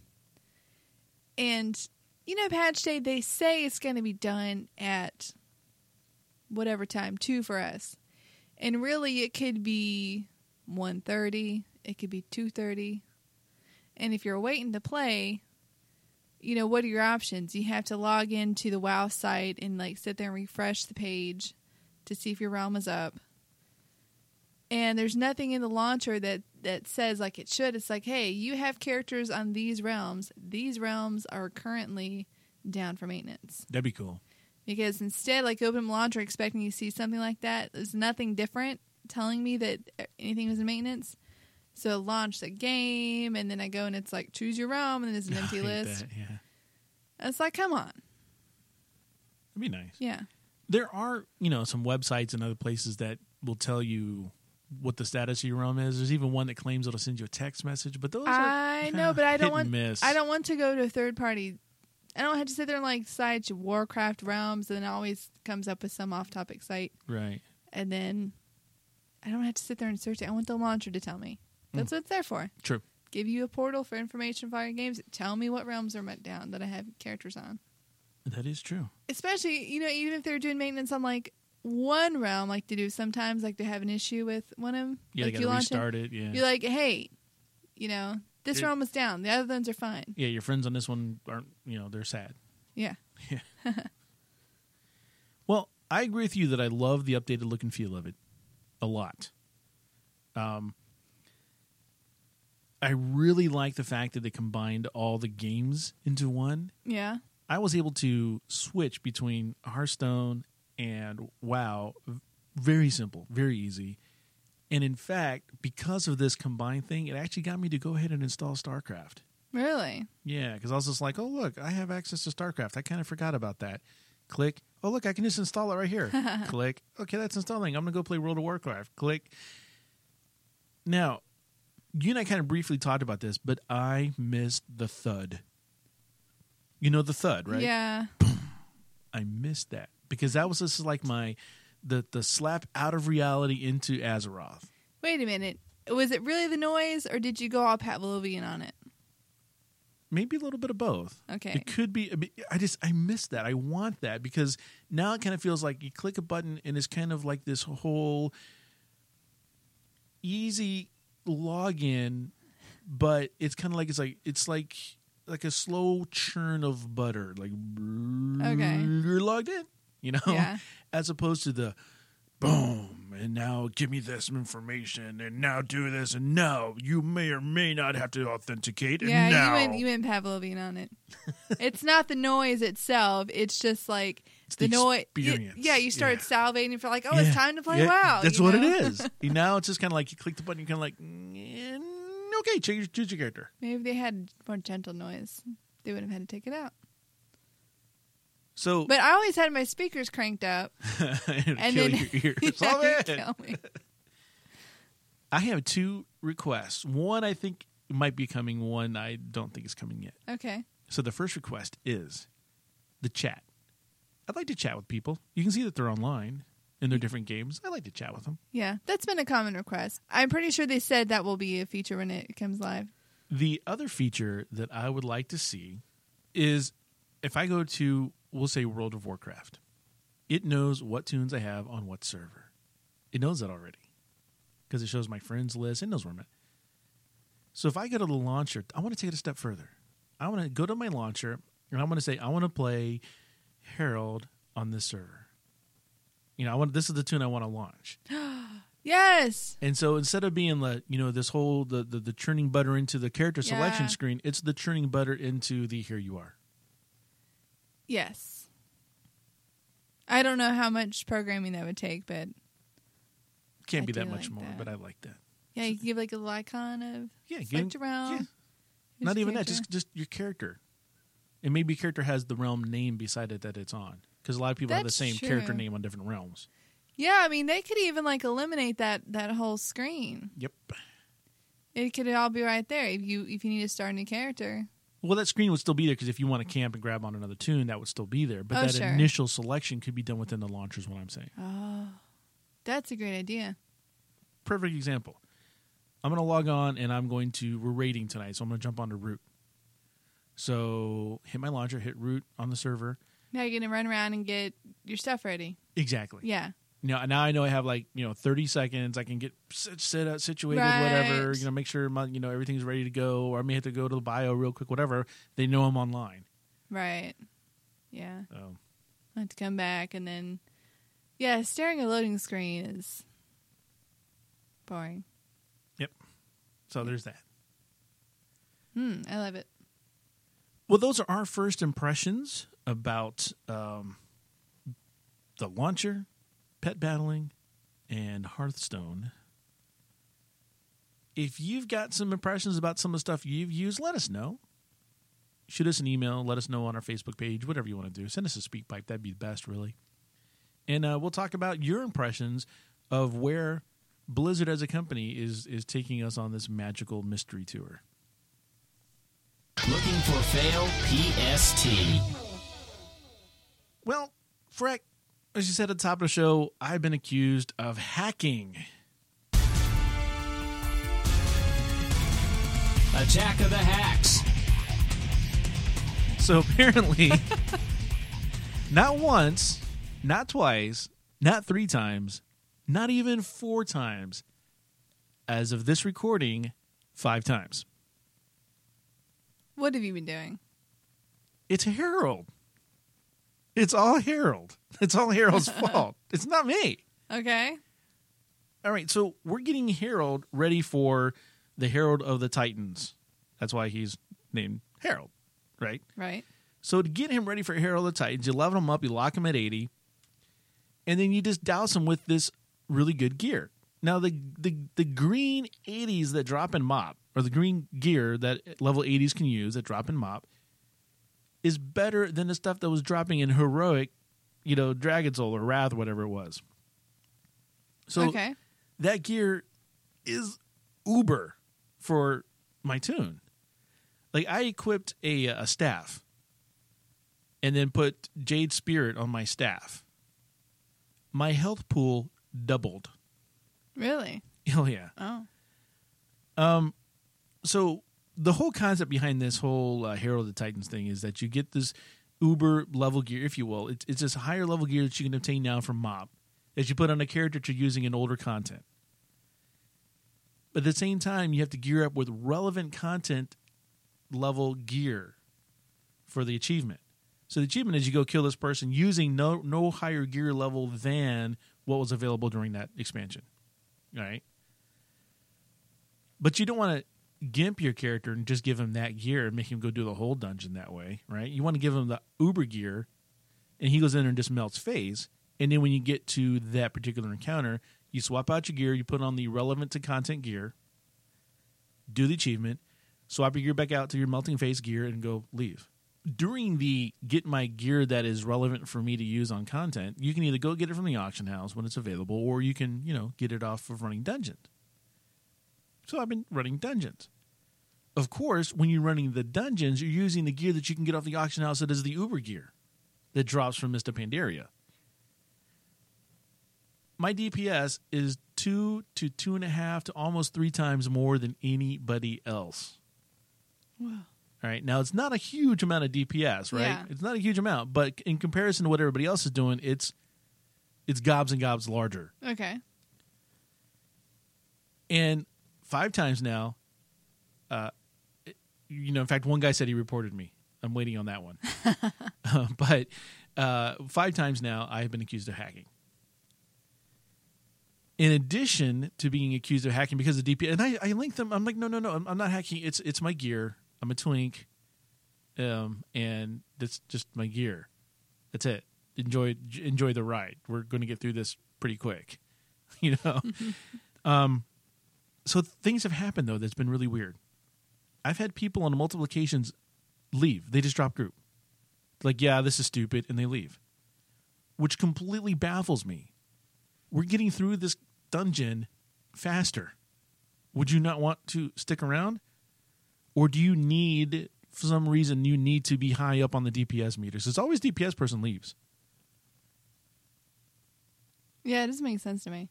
And, you know, Patch Day, they say it's going to be done at whatever time, 2 for us. And really, it could be 1.30, it could be 2.30. And if you're waiting to play, you know, what are your options? You have to log into the WoW site and, like, sit there and refresh the page to see if your realm is up and there's nothing in the launcher that that says like it should it's like hey you have characters on these realms these realms are currently down for maintenance That'd be cool. Because instead like open launcher expecting you to see something like that there's nothing different telling me that anything was in maintenance so I launch the game and then i go and it's like choose your realm and there's an empty list that, yeah. it's like come on That'd be nice. yeah There are, you know, some websites and other places that will tell you what the status of your realm is. There's even one that claims it'll send you a text message, but those are I kinda know, but I don't want. miss. I don't want to go to a third party. I don't have to sit there and like site Warcraft realms, and then it always comes up with some off-topic site, Right. and then I don't have to sit there and search it. I want the launcher to tell me. Hmm. That's what it's there for. True. Give you a portal for information for your games. Tell me what realms are met down that I have characters on. That is true. Especially, you know, even if they're doing maintenance on like one realm, like to do sometimes, like they have an issue with one of them. Yeah, like they got to launch it, restart it. Yeah. You're like, hey, you know, this It- realm is down. The other ones are fine. yeah, your friends on this one aren't, you know, they're sad. Yeah. Yeah. Well, I agree with you that I love the updated look and feel of it a lot. Um, I really like the fact that they combined all the games into one. Yeah. I was able to switch between Hearthstone and WoW. v- Very simple, very easy. And in fact, because of this combined thing, it actually got me to go ahead and install StarCraft. Really? Yeah, because I was just like, oh, look, I have access to StarCraft. I kind of forgot about that. Click. Oh, look, I can just install it right here. Click. Okay, that's installing. I'm going to go play World of Warcraft. Click. Now, you and I kind of briefly talked about this, but I missed the thud. You know the thud, right? Yeah. I missed that because that was just like my the the slap out of reality into Azeroth. Wait a minute. Was it really the noise, or did you go all Pavlovian on it? Maybe a little bit of both. Okay. It could be. I mean, I just I miss that. I want that because now it kind of feels like you click a button and it's kind of like this whole easy login, but it's kind of like it's like it's like like a slow churn of butter. Like Okay. you're logged in, you know, Yeah. as opposed to the boom and now give me this information and now do this and now you may or may not have to authenticate and Yeah, now you went you went Pavlovian on it. it's not the noise itself. It's just like the noise. experience. Yeah, you start Yeah. salivating for like, oh, Yeah. it's time to play Yeah, WoW. That's what know? it is. You now it's just kind of like you click the button, you're kind of like, mm, okay, choose, choose your character. Maybe if they had more gentle noise. They would have had to take it out. So But I always had my speakers cranked up, and kill then your ears. Yeah, me. I have two requests. One I think might be coming. One I don't think is coming yet. Okay. So the first request is the chat. I'd like to chat with people. You can see that they're online in their different games. I like to chat with them. Yeah, that's been a common request. I'm pretty sure they said that will be a feature when it comes live. The other feature that I would like to see is if I go to, we'll say, World of Warcraft, it knows what toons I have on what server. It knows that already because it shows my friends list. It knows where I'm at. So if I go to the launcher, I want to take it a step further. I want to go to my launcher and I want to say, I want to play Harold on this server. You know, I want this is the toon I want to launch. Yes. And so instead of being the you know this whole the the, the churning butter into the character selection Yeah. screen, it's the churning butter into the here you are. Yes. I don't know how much programming that would take, but Can't I be that much like more, that. but I like that. yeah, you can give like a little icon of Yeah, give- realm. yeah. Not even that, just just your character. And maybe your character has the realm name beside it that it's on, because a lot of people have the That's same character name on different realms. Yeah, I mean they could even like eliminate that that whole screen. Yep. It could all be right there if you if you need to start a new character. Well, that screen would still be there because if you want to camp and grab on another toon, that would still be there. But Oh, that sure. initial selection could be done within the launcher. Is what I'm saying. Oh, that's a great idea. Perfect example. I'm going to log on and I'm going to we're raiding tonight, so I'm going to jump onto root. So hit my launcher, hit root on the server. Now you're gonna run around and get your stuff ready. Exactly. Yeah. Now, now I know I have like you know 30 seconds. I can get sit, sit uh, situated, Right. whatever. You know, make sure my you know everything's ready to go, or I may have to go to the bio real quick, whatever. They know I'm online. Right. Yeah. So I have to come back and then yeah, staring at a loading screen is boring. Yep. So there's that. Hmm, I love it. Well, those are our first impressions about um, the launcher, pet battling, and Hearthstone. If you've got some impressions about some of the stuff you've used, let us know. Shoot us an email. Let us know on our Facebook page, whatever you want to do. Send us a speak pipe. That'd be the best, really. And uh, we'll talk about your impressions of where Blizzard as a company is is taking us on this magical mystery tour. Looking for fail PST. Well, Freck, as you said at the top of the show, I've been accused of hacking. Attack of the Hacks. So apparently, not once, not twice, not three times, not even four times, as of this recording, five times. What have you been doing? It's Harold. It's all Harold. It's all Harold's fault. It's not me. Okay. All right, so we're getting Harold ready for the Herald of the Titans. That's why he's named Harold, right? Right. So to get him ready for Herald of the Titans, you level him up, you lock him at 80, and then you just douse him with this really good gear. Now the the, the green 80s that drop in mop, or the green gear that level 80s can use that drop in mop, is better than the stuff that was dropping in heroic, you know, Dragon Soul or Wrath, whatever it was. So okay. that gear is uber for my toon. Like I equipped a a staff and then put Jade Spirit on my staff. My health pool doubled. Really? Oh yeah. Oh. Um so the whole concept behind this whole uh, Herald of the Titans thing is that you get this uber level gear, if you will. It's, it's this higher level gear that you can obtain now from MoP that you put on a character that you're using in older content. But at the same time, you have to gear up with relevant content level gear for the achievement. So the achievement is you go kill this person using no no higher gear level than what was available during that expansion. Right. But you don't want to gimp your character and just give him that gear and make him go do the whole dungeon that way, right? You want to give him the uber gear and he goes in there and just melts phase. And then when you get to that particular encounter, you swap out your gear, you put on the relevant to content gear, do the achievement, swap your gear back out to your melting phase gear, and go leave. During the get my gear that is relevant for me to use on content, you can either go get it from the auction house when it's available, or you can, you know, get it off of running dungeons. So I've been running dungeons. Of course, when you're running the dungeons, you're using the gear that you can get off the auction house that is the Uber gear that drops from Mists of Pandaria. My DPS is two to two and a half to almost three times more than anybody else. Wow. All right. Now it's not a huge amount of DPS, right? Yeah. It's not a huge amount, but in comparison to what everybody else is doing, it's it's gobs and gobs larger. Okay. And five times now, uh, you know, in fact, one guy said he reported me. I'm waiting on that one. Uh, but uh, five times now, I have been accused of hacking. In addition to being accused of hacking because of DP, and I, I link them. I'm like, no, no, no, I'm, I'm not hacking. It's it's my gear. I'm a twink, um, and that's just my gear. That's it. Enjoy enjoy the ride. We're going to get through this pretty quick, you know. um, so things have happened though that's been really weird. I've had people on multiple occasions leave. They just drop group. Like, yeah, this is stupid, and they leave. Which completely baffles me. we're getting through this dungeon faster. Would you not want to stick around? Or do you need, for some reason, you need to be high up on the DPS meters? It's always DPS person leaves. Yeah, it doesn't make sense to me.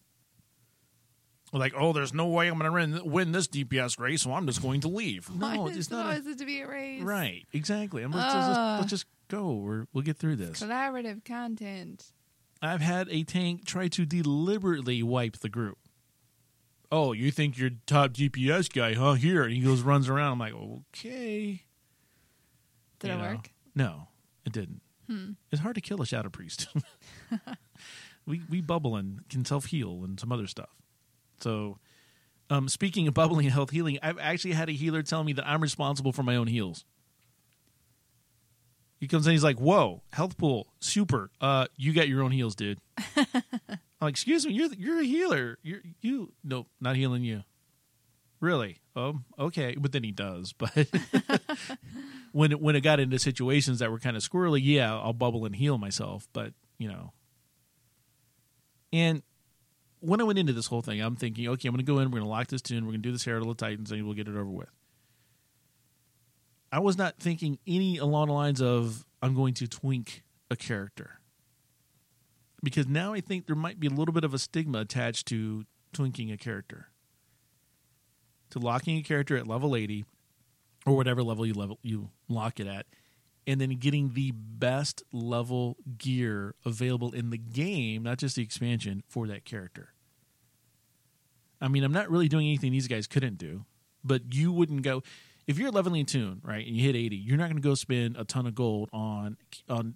Like, oh, there's no way I'm going to win this DPS race, so I'm just going to leave. No, it's not. a- have to be a race? right, exactly. I'm, let's, just, Ugh. let's just go. We're, we'll get through this. Collaborative content. I've had a tank try to deliberately wipe the group. Oh, you think you're top DPS guy, huh? Here, and he goes runs around. I'm like, okay. Did You it know? work? No, it didn't. Hmm. It's hard to kill a shadow priest. we we bubble and can self heal and some other stuff. So, um, speaking of bubbling and health healing, I've actually had a healer tell me that I'm responsible for my own heals. He comes in, he's like, "Whoa, health pool, super. Uh, you got your own heals, dude." I'm like, "Excuse me, you're you're a healer. You're you nope, not healing you." Really? Um, okay, but then he does. But when it, when it got into situations that were kind of squirrely, yeah, I'll bubble and heal myself. But you know, and when I went into this whole thing, I'm thinking, okay, I'm going to go in, we're going to lock this toon, we're going to do this Herald of the Titans, and we'll get it over with. I was not thinking any along the lines of I'm going to twink a character. Because now I think there might be a little bit of a stigma attached to twinking a character. To locking a character at level 80 or whatever level you level you lock it at and then getting the best level gear available in the game, not just the expansion for that character. I mean, I'm not really doing anything these guys couldn't do, but you wouldn't go if you're leveling toon right and you hit 80. You're not going to go spend a ton of gold on on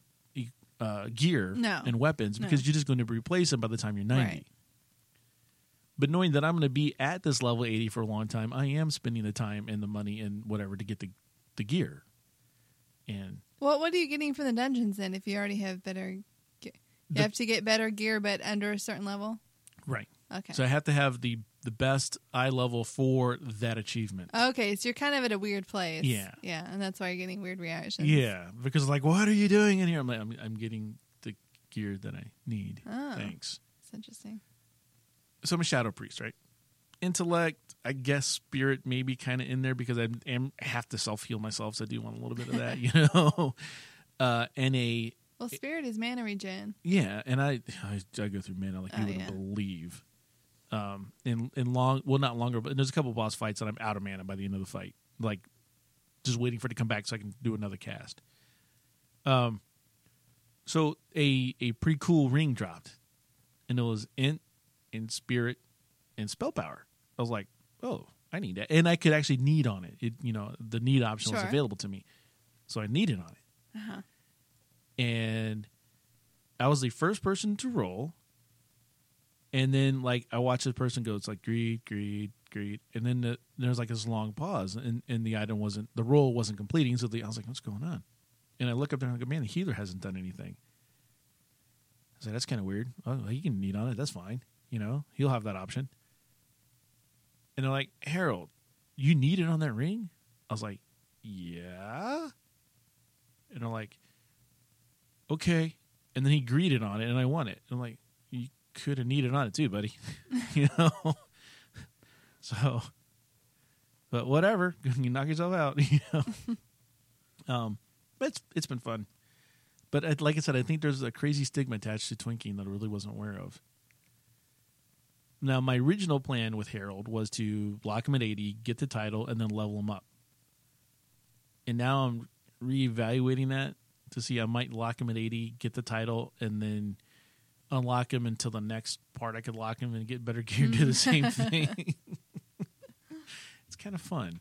uh, gear No. and weapons No. because you're just going to replace them by the time you're 90. Right. But knowing that I'm going to be at this level 80 for a long time, I am spending the time and the money and whatever to get the the gear. And Well, what are you getting from the dungeons then? If you already have better, ge- you The- have to get better gear, but under a certain level. right. Okay. So I have to have the the best iLevel for that achievement. okay, so you're kind of at a weird place. Yeah. Yeah, and that's why you're getting weird reactions. Yeah, because like, what are you doing in here? I'm like, I'm, I'm getting the gear that I need. Oh. Thanks. It's interesting. So I'm a shadow priest, right? Intellect, I guess, spirit, maybe kind of in there because I am have to self heal myself, so I do want a little bit of that, you know. Uh, and a Well, spirit is mana regen. Yeah, and I I, I go through mana like you Oh, wouldn't yeah. believe. Um, in in long, well, not longer, but there's a couple boss fights that I'm out of mana by the end of the fight, like just waiting for it to come back so I can do another cast. Um, so a a pretty cool ring dropped, and it was int, and spirit, and spell power. I was like, oh, I need that, and I could actually need on it. It you know the need option was available to me, so I needed on it Uh-huh. and I was the first person to roll. And then, like, I watch the person go, it's like greed, greed, greed, and then the, there's like this long pause, and, and the item wasn't, the roll wasn't completing. So the, I was like, what's going on? And I look up there and I go, man, the healer hasn't done anything. I like, that's kind of weird. Oh, he can need on it. That's fine. You know, he'll have that option. And they're like, Harold, you need it on that ring? I was like, yeah. And they're like, okay. And then he greeted on it, and I won it. And I'm like, could have needed on it too, buddy. you know. so, but whatever, you knock yourself out. You know. um, but it's it's been fun. But like I said, I think there's a crazy stigma attached to twinking that I really wasn't aware of. Now, my original plan with Harold was to lock him at 80, get the title, and then level him up. And now I'm reevaluating that to see I might lock him at 80, get the title, and then unlock him until the next part. I could lock him and get better gear, do the same thing. it's kind of fun.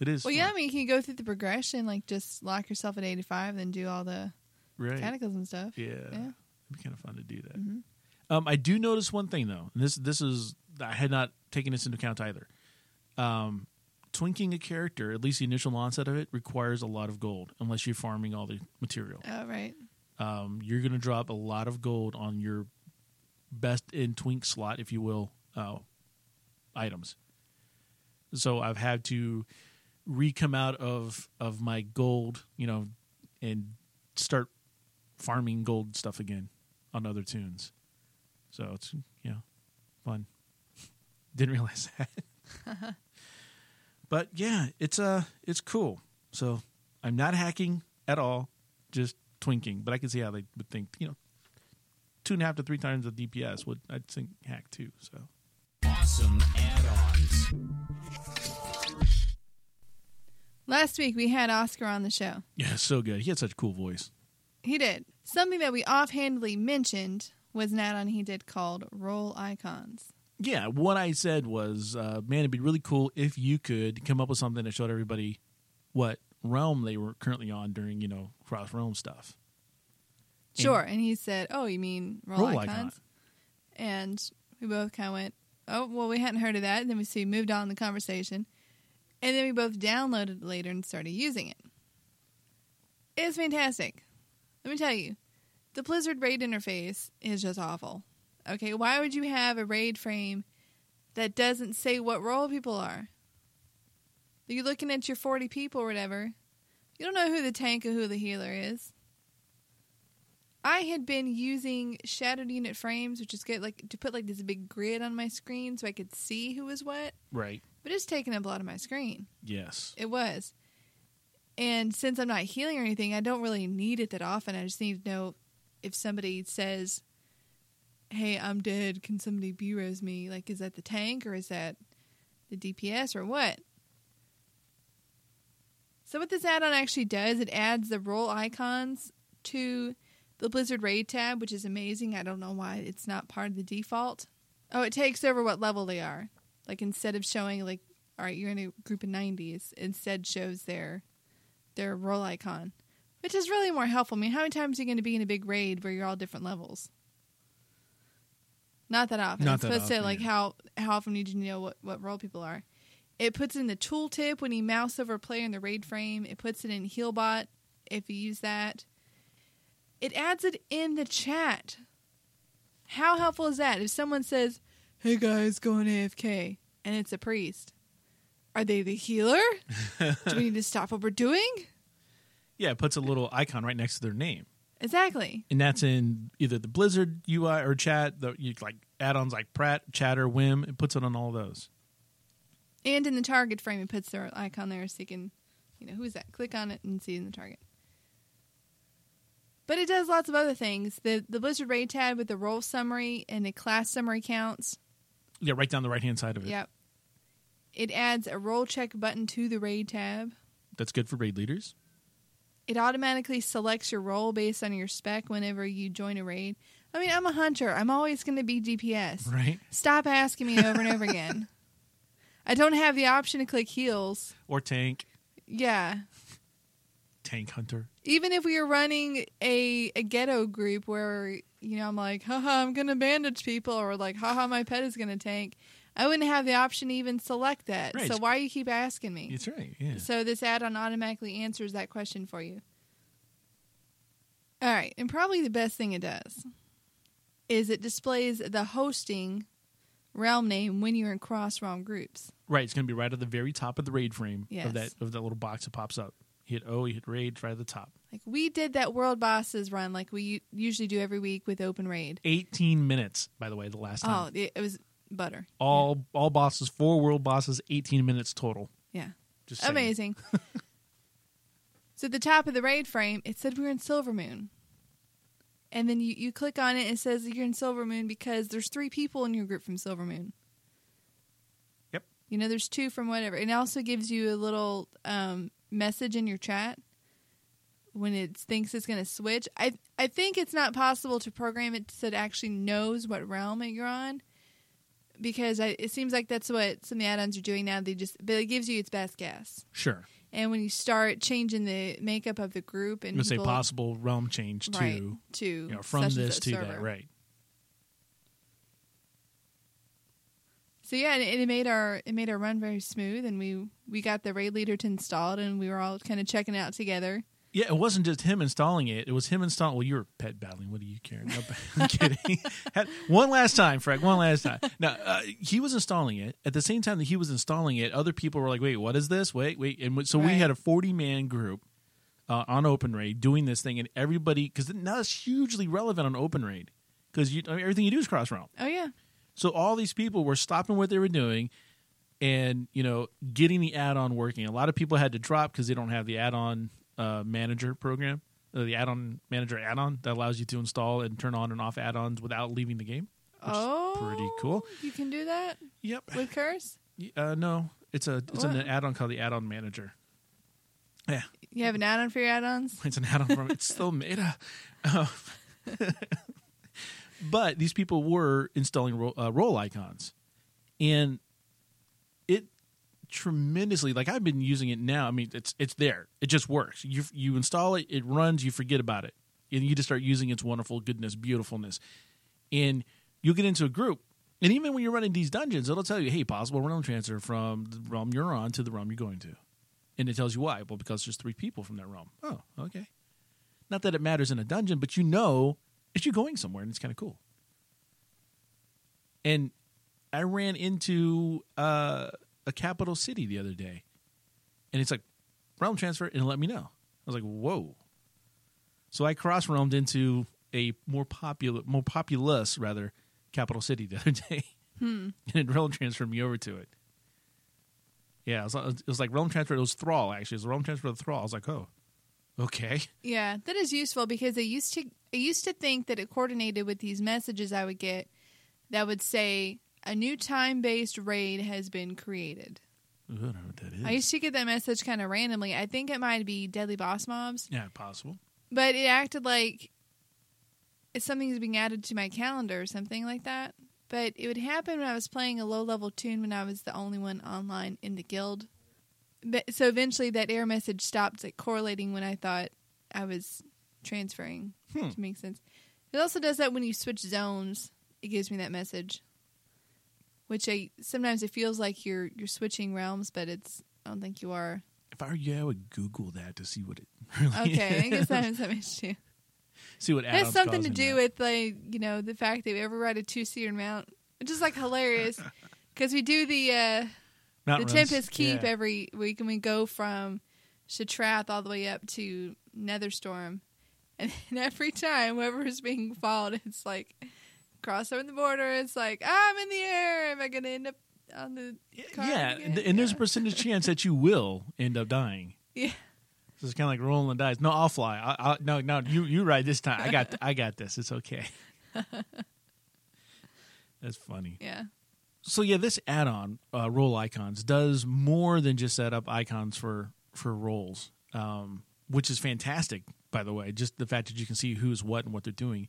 It is. Well, fun. yeah, I mean, you can go through the progression, like just lock yourself at 85, then do all the right. cataclysm stuff. Yeah. Yeah. Mm-hmm. It'd be kind of fun to do that. Um, I do notice one thing though, and this this is I had not taken this into account either. Um, twinking a character, at least the initial onset of it, requires a lot of gold unless you're farming all the material. Oh, right. Um, you're going to drop a lot of gold on your best in twink slot, if you will, uh, items. So I've had to re-come out of of my gold, you know, and start farming gold stuff again on other toons. So it's you know fun. Didn't realize that. but yeah, it's uh it's cool. So I'm not hacking at all, just twinking. But I can see how they would think, you know, two and a half to three times the DPS would I'd think hack too. So Awesome add-ons. Last week we had Oscar on the show. yeah, so good. He had such a cool voice. He did. Something that we offhandedly mentioned was an add-on he did called Role Icons. Yeah, what I said was, uh, man, it'd be really cool if you could come up with something that showed everybody what realm they were currently on during, you know, cross realm stuff. And- Sure. And he said, "Oh, you mean Role, Role Icons?" icon. And we both kind of went, "Oh, well, we hadn't heard of that." And then we see moved on the conversation, and then we both downloaded it later and started using it. It's fantastic. Let me tell you, the Blizzard raid interface is just awful. Okay, why would you have a raid frame that doesn't say what role people are? You're looking at your 40 people or whatever. You don't know who the tank or who the healer is. I had been using shadowed unit frames, which is good, like to put like this big grid on my screen so I could see who was what. Right. But it's taking up a lot of my screen. Yes. It was. And since I'm not healing or anything, I don't really need it that often. I just need to know if somebody says, Hey, I'm dead. Can somebody B rose me? Like, is that the tank or is that the DPS or what? So, what this add on actually does, it adds the role icons to the Blizzard Raid tab, which is amazing. I don't know why it's not part of the default. Oh, it takes over what level they are. Like, instead of showing, like, all right, you're in a group of 90s, instead shows their their role icon, which is really more helpful. I mean, how many times are you going to be in a big raid where you're all different levels? Not that often. Not it's that supposed to often, like yeah. how how often you need to know what what role people are. It puts in the tooltip when you mouse over a player in the raid frame. It puts it in Healbot if you use that. It adds it in the chat. How helpful is that? If someone says, "Hey guys, going AFK," and it's a priest, are they the healer? Do we need to stop what we're doing? Yeah, it puts a little icon right next to their name. Exactly. And that's in either the Blizzard UI or chat, the you, like add-ons like Prat, Chatter, Wim. It puts it on all those. And in the target frame, it puts their icon there so you can, you know, who's that? Click on it and see in the target. But it does lots of other things. The the Blizzard Raid tab with the role summary and the class summary counts. Yeah, right down the right-hand side of it. Yep. It adds a role check button to the raid tab. That's good for raid leaders. It automatically selects your role based on your spec whenever you join a raid. I mean, I'm a hunter. I'm always going to be DPS. Right. Stop asking me over and over again. I don't have the option to click heals. Or tank, Yeah. tank hunter. Even if we were running a, a ghetto group where, you know, I'm like, haha, I'm going to bandage people, or like, haha, my pet is going to tank, I wouldn't have the option to even select that. Right. So why you keep asking me? That's right. Yeah. So this add-on automatically answers that question for you. All right, and probably the best thing it does is it displays the hosting realm name when you're in cross realm groups. Right. It's going to be right at the very top of the raid frame Yes. of that of that little box that pops up. You hit O, you hit raid, right at the top. Like we did that world bosses run like we usually do every week with open raid. 18 minutes, by the way, the last time. Oh, it was butter. all all bosses, four world bosses, 18 minutes total. Yeah. Just. Amazing. so at the top of the raid frame, it said we were in Silver Moon. And then you, you click on it, and it says you're in Silver Moon because there's three people in your group from Silver Moon. Yep. You know, there's two from whatever. And it also gives you a little um, message in your chat when it thinks it's going to switch. I I think it's not possible to program it so it actually knows what realm you're on because I, it seems like that's what some of the add-ons are doing now. They just but it gives you its best guess. Sure. And when you start changing the makeup of the group and say possible realm change to, right to you know, from this to server. that. Right. So yeah, and it, made our it made our run very smooth, and we we got the raid leader to install it, and we were all kind of checking out together. Yeah, it wasn't just him installing it. It was him installing. Well, you're pet battling. What do you care? No, I'm kidding. One last time, Frank. One last time. Now, uh, he was installing it. At the same time that he was installing it, other people were like, "Wait, what is this? Wait, wait!" And so we had a 40 man group uh, on Open Raid doing this thing, and everybody because now it's hugely relevant on Open Raid because I mean, everything you do is cross realm. Oh yeah. So all these people were stopping what they were doing and, you know, getting the add-on working. A lot of people had to drop because they don't have the add-on uh, manager program, uh, the add-on manager add-on that allows you to install and turn on and off add-ons without leaving the game. Which oh, is pretty cool. You can do that Yep. with Curse. Uh, no, it's a it's an add-on called the add-on manager. Yeah, You have an add-on for your add-ons. it's an add-on from it's still meta. Uh, but these people were installing ro- uh, role icons, and tremendously like I've been using it now. I mean, it's it's there. It just works. You you install it, it runs. You forget about it, and you just start using its wonderful goodness, beautifulness, and you'll get into a group. And even when you're running these dungeons, it'll tell you, "Hey, possible realm transfer from the realm you're on to the realm you're going to," and it tells you why. Well, because there's three people from that realm. Oh, okay. Not that it matters in a dungeon, but you know it's you going somewhere, and it's kind of cool. And I ran into uh, a capital city the other day, and it's like realm transfer, and let me know. I was like, "Whoa!" So I cross realmed into a more popular, more populous rather capital city the other day, hmm. and it realm transferred me over to it. Yeah, it was, it was like realm transfer. It was Thrall actually. It was realm transfer to Thrall. I was like, "Oh, okay." Yeah, that is useful because I used to I used to think that it coordinated with these messages I would get that would say a new time-based raid has been created. Ooh, I don't know what that is. I used to get that message kind of randomly. I think it might be Deadly Boss Mods, yeah, possible. but it acted like it's something that's being added to my calendar or something like that. But it would happen when I was playing a low-level toon when I was the only one online in the guild. But, so eventually, that error message stopped like correlating when I thought I was transferring. Hmm. To make sense, it also does that when you switch zones. It gives me that message, which I sometimes it feels like you're you're switching realms, but it's I don't think you are. If I were you, I would Google that to see what it really Okay, I is. guess that has something to do. see what has something to do that. with like you know the fact that we ever ride a two seater mount, which is like hilarious because we do the uh, Mount the runs. Tempest Keep Yeah. every week, and we go from Shattrath all the way up to Netherstorm, and then every time whoever's being followed, it's like cross over the border. It's like I'm in the air. Am I going to end up on the car yeah, again? and, and there's a percentage chance that you will end up dying. Yeah. So it's kind of like rolling the dice. No, I'll fly. I, I, no, no, you you ride this time. I got I got this. It's okay. That's funny. yeah. So yeah, this add-on uh, role icons does more than just set up icons for for roles, um, which is fantastic. By the way, just the fact that you can see who's what and what they're doing,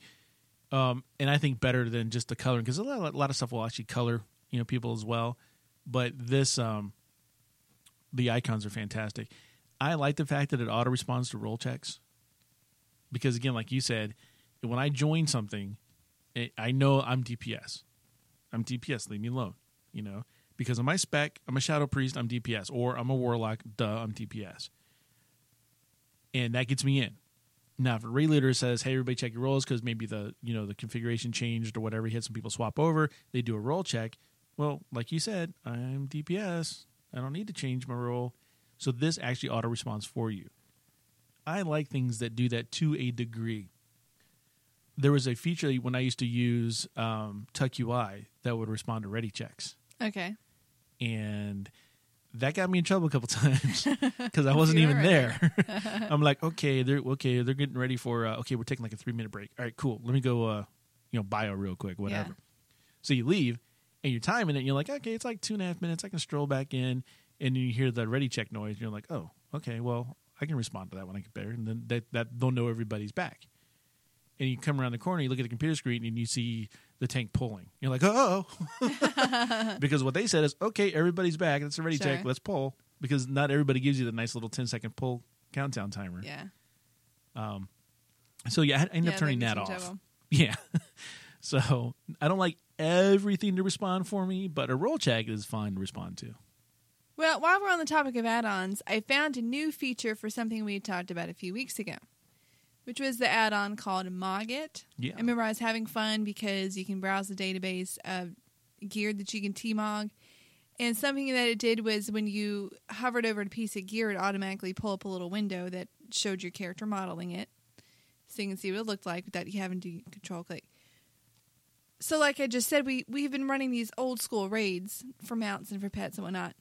um, and I think better than just the coloring because a lot, a lot of stuff will actually color you know people as well. But this, um, the icons are fantastic. I like the fact that it auto responds to role checks because again, like you said, when I join something, it, I know I'm DPS. I'm DPS. Leave me alone. You know, because of my spec, I'm a shadow priest. I'm DPS, or I'm a warlock. Duh, I'm DPS, and that gets me in. Now, if a leader says, "Hey, everybody, check your roles," because maybe the you know the configuration changed or whatever, he had some people swap over. They do a role check. Well, like you said, I'm DPS. I don't need to change my role. So this actually auto responds for you. I like things that do that to a degree there was a feature when I used to use um, Tukui that would respond to ready checks, Okay. and that got me in trouble a couple times because I wasn't even right. there. I'm like, okay, they're okay, they're getting ready for uh, okay, we're taking like a three minute break. All right, cool. Let me go, uh, you know, bio real quick, whatever. So you leave and you're timing it. And you're like, okay, it's like two and a half minutes. I can stroll back in, and you hear the ready check noise. And you're like, oh, okay, well, I can respond to that when I get there, and then that that they'll know everybody's back and you come around the corner, you look at the computer screen, and you see the tank pulling. You're like, oh, because what they said is, okay, everybody's back. It's a ready Sure. check. Let's pull. Because not everybody gives you the nice little 10 second pull countdown timer. Yeah. Um. So yeah, I end Yeah, up turning that off. trouble. Yeah. so I don't like everything to respond for me, but a role check is fine to respond to. Well, while we're on the topic of add-ons, I found a new feature for something we talked about a few weeks ago, which was the add-on called MogIt. Yeah. I remember I was having fun because you can browse the database of gear that you can T-Mog. And something that it did was when you hovered over a piece of gear, it automatically pull up a little window that showed your character modeling it. So you can see what it looked like without you having to control click. so like I just said, we we've been running these old school raids for mounts and for pets and whatnot.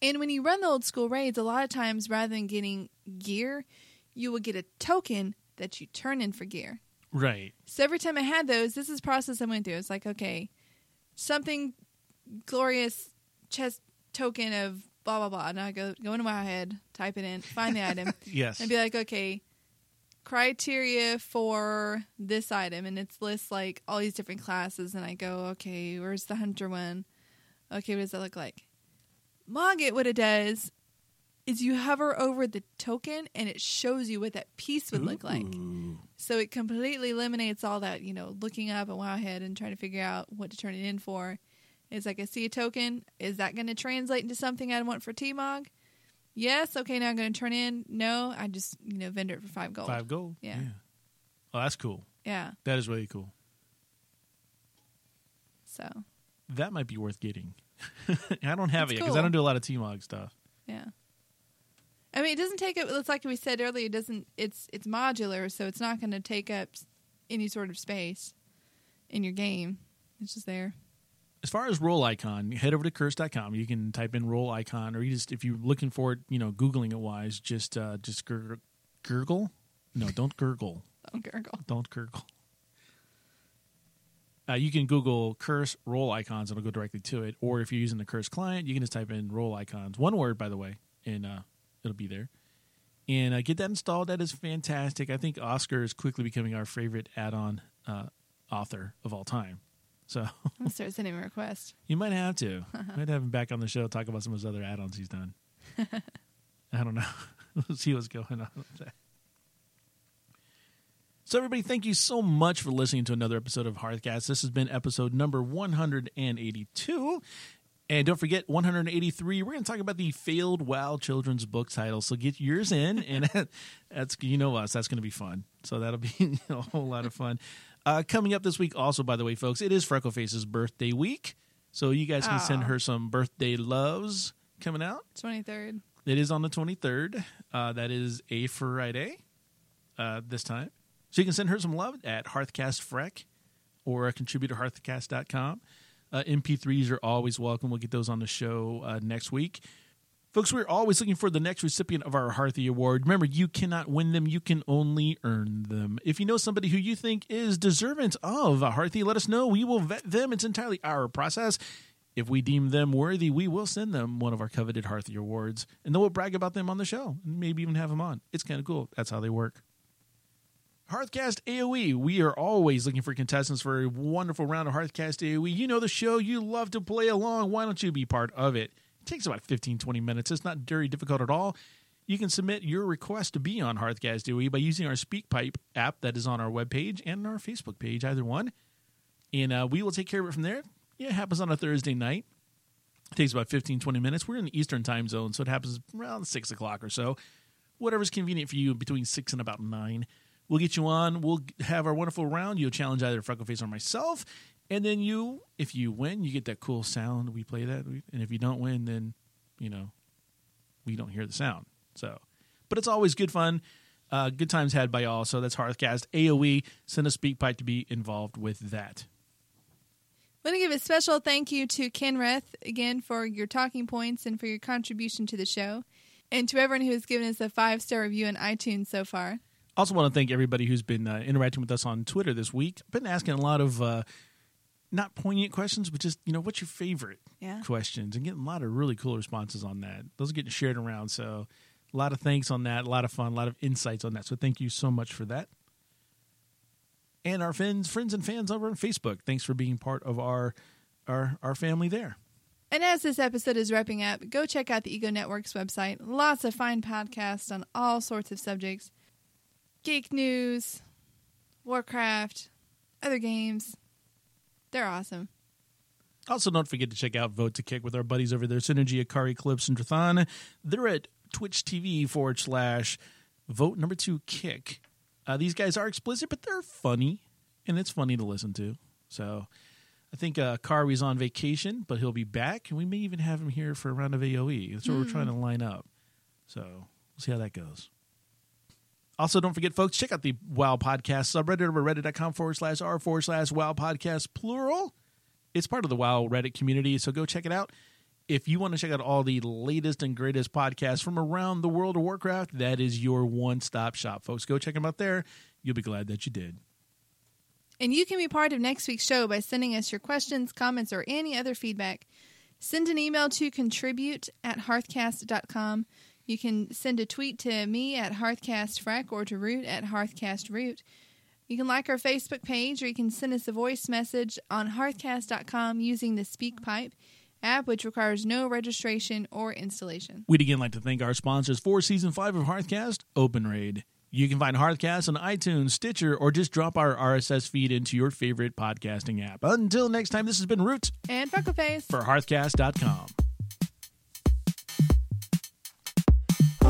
And when you run the old school raids, a lot of times rather than getting gear, you will get a token that you turn in for gear. Right. So every time I had those, this is the process I went through. It's like, okay, something glorious chest token of blah blah blah. And I go go into my head, type it in, find the item, Yes. and be like, okay, criteria for this item, and it's lists like all these different classes, and I go, okay, where's the hunter one? Okay, what does that look like? MogIt, what it does is you hover over the token and it shows you what that piece would look like. So it completely eliminates all that, you know, looking up at Wowhead and trying to figure out what to turn it in for. It's like I see a token. Is that going to translate into something I want for T-Mog? Yes. Okay, now I'm going to turn in. No, I just, you know, vendor it for five gold. Five gold. Yeah. Oh, that's cool. Yeah. That is really cool. So, That might be worth getting. I don't have It's it because I don't do a lot of T-Mog stuff. yeah. I mean, it doesn't take up. It's like we said earlier. It doesn't. It's it's modular, so it's not going to take up any sort of space in your game. It's just there. As far as role icon, head over to curse.com. You can type in role icon, or you just if you're looking for it, you know, googling it wise, just uh, just gur- gurgle. No, don't gurgle. Oh, gurgle. Don't gurgle. Uh, you can Google curse role icons, and it'll go directly to it. Or if you're using the curse client, you can just type in role icons, one word, by the way, and uh, it'll be there. And uh, get that installed. That is fantastic. I think Oscar is quickly becoming our favorite add-on uh, author of all time. So I'll start sending him a request. you might have to. might have him back on the show talk about some of his other add-ons he's done. I don't know. we'll see what's going on with that. So, everybody, thank you so much for listening to another episode of Hearthcast. This has been episode number 182. And don't forget, 183, we're going to talk about the failed WoW children's book title. So get yours in, and that's, you know us, that's going to be fun. So that'll be a whole lot of fun. Uh, coming up this week, also, by the way, folks, it is Freckleface's birthday week. So you guys can send her some birthday loves coming out. Twenty third. It is on the 23rd. Uh, that is a Friday uh, this time. So you can send her some love at HearthCastFreck or uh, contribute to hearthcast.com. Uh, MP3s are always welcome. We'll get those on the show uh, next week. Folks, we're always looking for the next recipient of our Hearthy Award. Remember, you cannot win them, you can only earn them. If you know somebody who you think is deserving of a Hearthy, let us know. We will vet them. It's entirely our process. If we deem them worthy, we will send them one of our coveted Hearthy Awards, and then we'll brag about them on the show, and maybe even have them on. It's kind of cool. That's how they work. Hearthcast AoE. We are always looking for contestants for a wonderful round of Hearthcast AoE. You know the show, you love to play along. Why don't you be part of it? It takes about 15, 20 minutes. It's not very difficult at all. You can submit your request to be on Hearthcast AoE by using our SpeakPipe app that is on our webpage and our Facebook page, either one. And uh, we will take care of it from there. Yeah, it happens on a Thursday night. It takes about 15, 20 minutes. We're in the Eastern time zone, so it happens around 6 o'clock or so. Whatever's convenient for you between 6 and about 9. We'll get you on. We'll have our wonderful round. You'll challenge either Freckleface or myself. And then you, if you win, you get that cool sound. We play that. And if you don't win, then, you know, we don't hear the sound. So, but it's always good fun. Uh, good times had by all. So that's Hearthcast AOE. Send a speak pipe to be involved with that. want to give a special thank you to Kenrith again for your talking points and for your contribution to the show, and to everyone who has given us a five star review on iTunes so far. Also, want to thank everybody who's been uh, interacting with us on Twitter this week. I've been asking a lot of uh, not poignant questions, but just you know, what's your favorite Yeah. questions, and getting a lot of really cool responses on that. Those are getting shared around, so a lot of thanks on that. A lot of fun, a lot of insights on that. So thank you so much for that. And our friends, friends and fans over on Facebook, thanks for being part of our our our family there. And as this episode is wrapping up, go check out the Ego Network's website. Lots of fine podcasts on all sorts of subjects geek news, Warcraft, other games. They're awesome. Also, don't forget to check out Vote to Kick with our buddies over there, Synergy, Akari, Clips, and Drathan. They're at Twitch TV forward slash vote number two kick. Uh, these guys are explicit, but they're funny, and it's funny to listen to. So I think uh, on vacation, but he'll be back, and we may even have him here for a round of AOE. That's what we're trying to line up. So we'll see how that goes. Also, don't forget, folks, check out the WoW Podcast subreddit over reddit.com forward slash r forward slash WoW Podcast plural. It's part of the WoW Reddit community, so go check it out. If you want to check out all the latest and greatest podcasts from around the world of Warcraft, that is your one stop shop, folks. Go check them out there. You'll be glad that you did. And you can be part of next week's show by sending us your questions, comments, or any other feedback. Send an email to contribute at hearthcast.com. You can send a tweet to me at hearthcastfrack or to root at hearthcastroot. You can like our Facebook page or you can send us a voice message on hearthcast.com using the SpeakPipe app, which requires no registration or installation. We'd again like to thank our sponsors for season five of Hearthcast, OpenRaid. You can find Hearthcast on iTunes, Stitcher, or just drop our RSS feed into your favorite podcasting app. Until next time, this has been Root And Freckleface. for Hearthcast.com.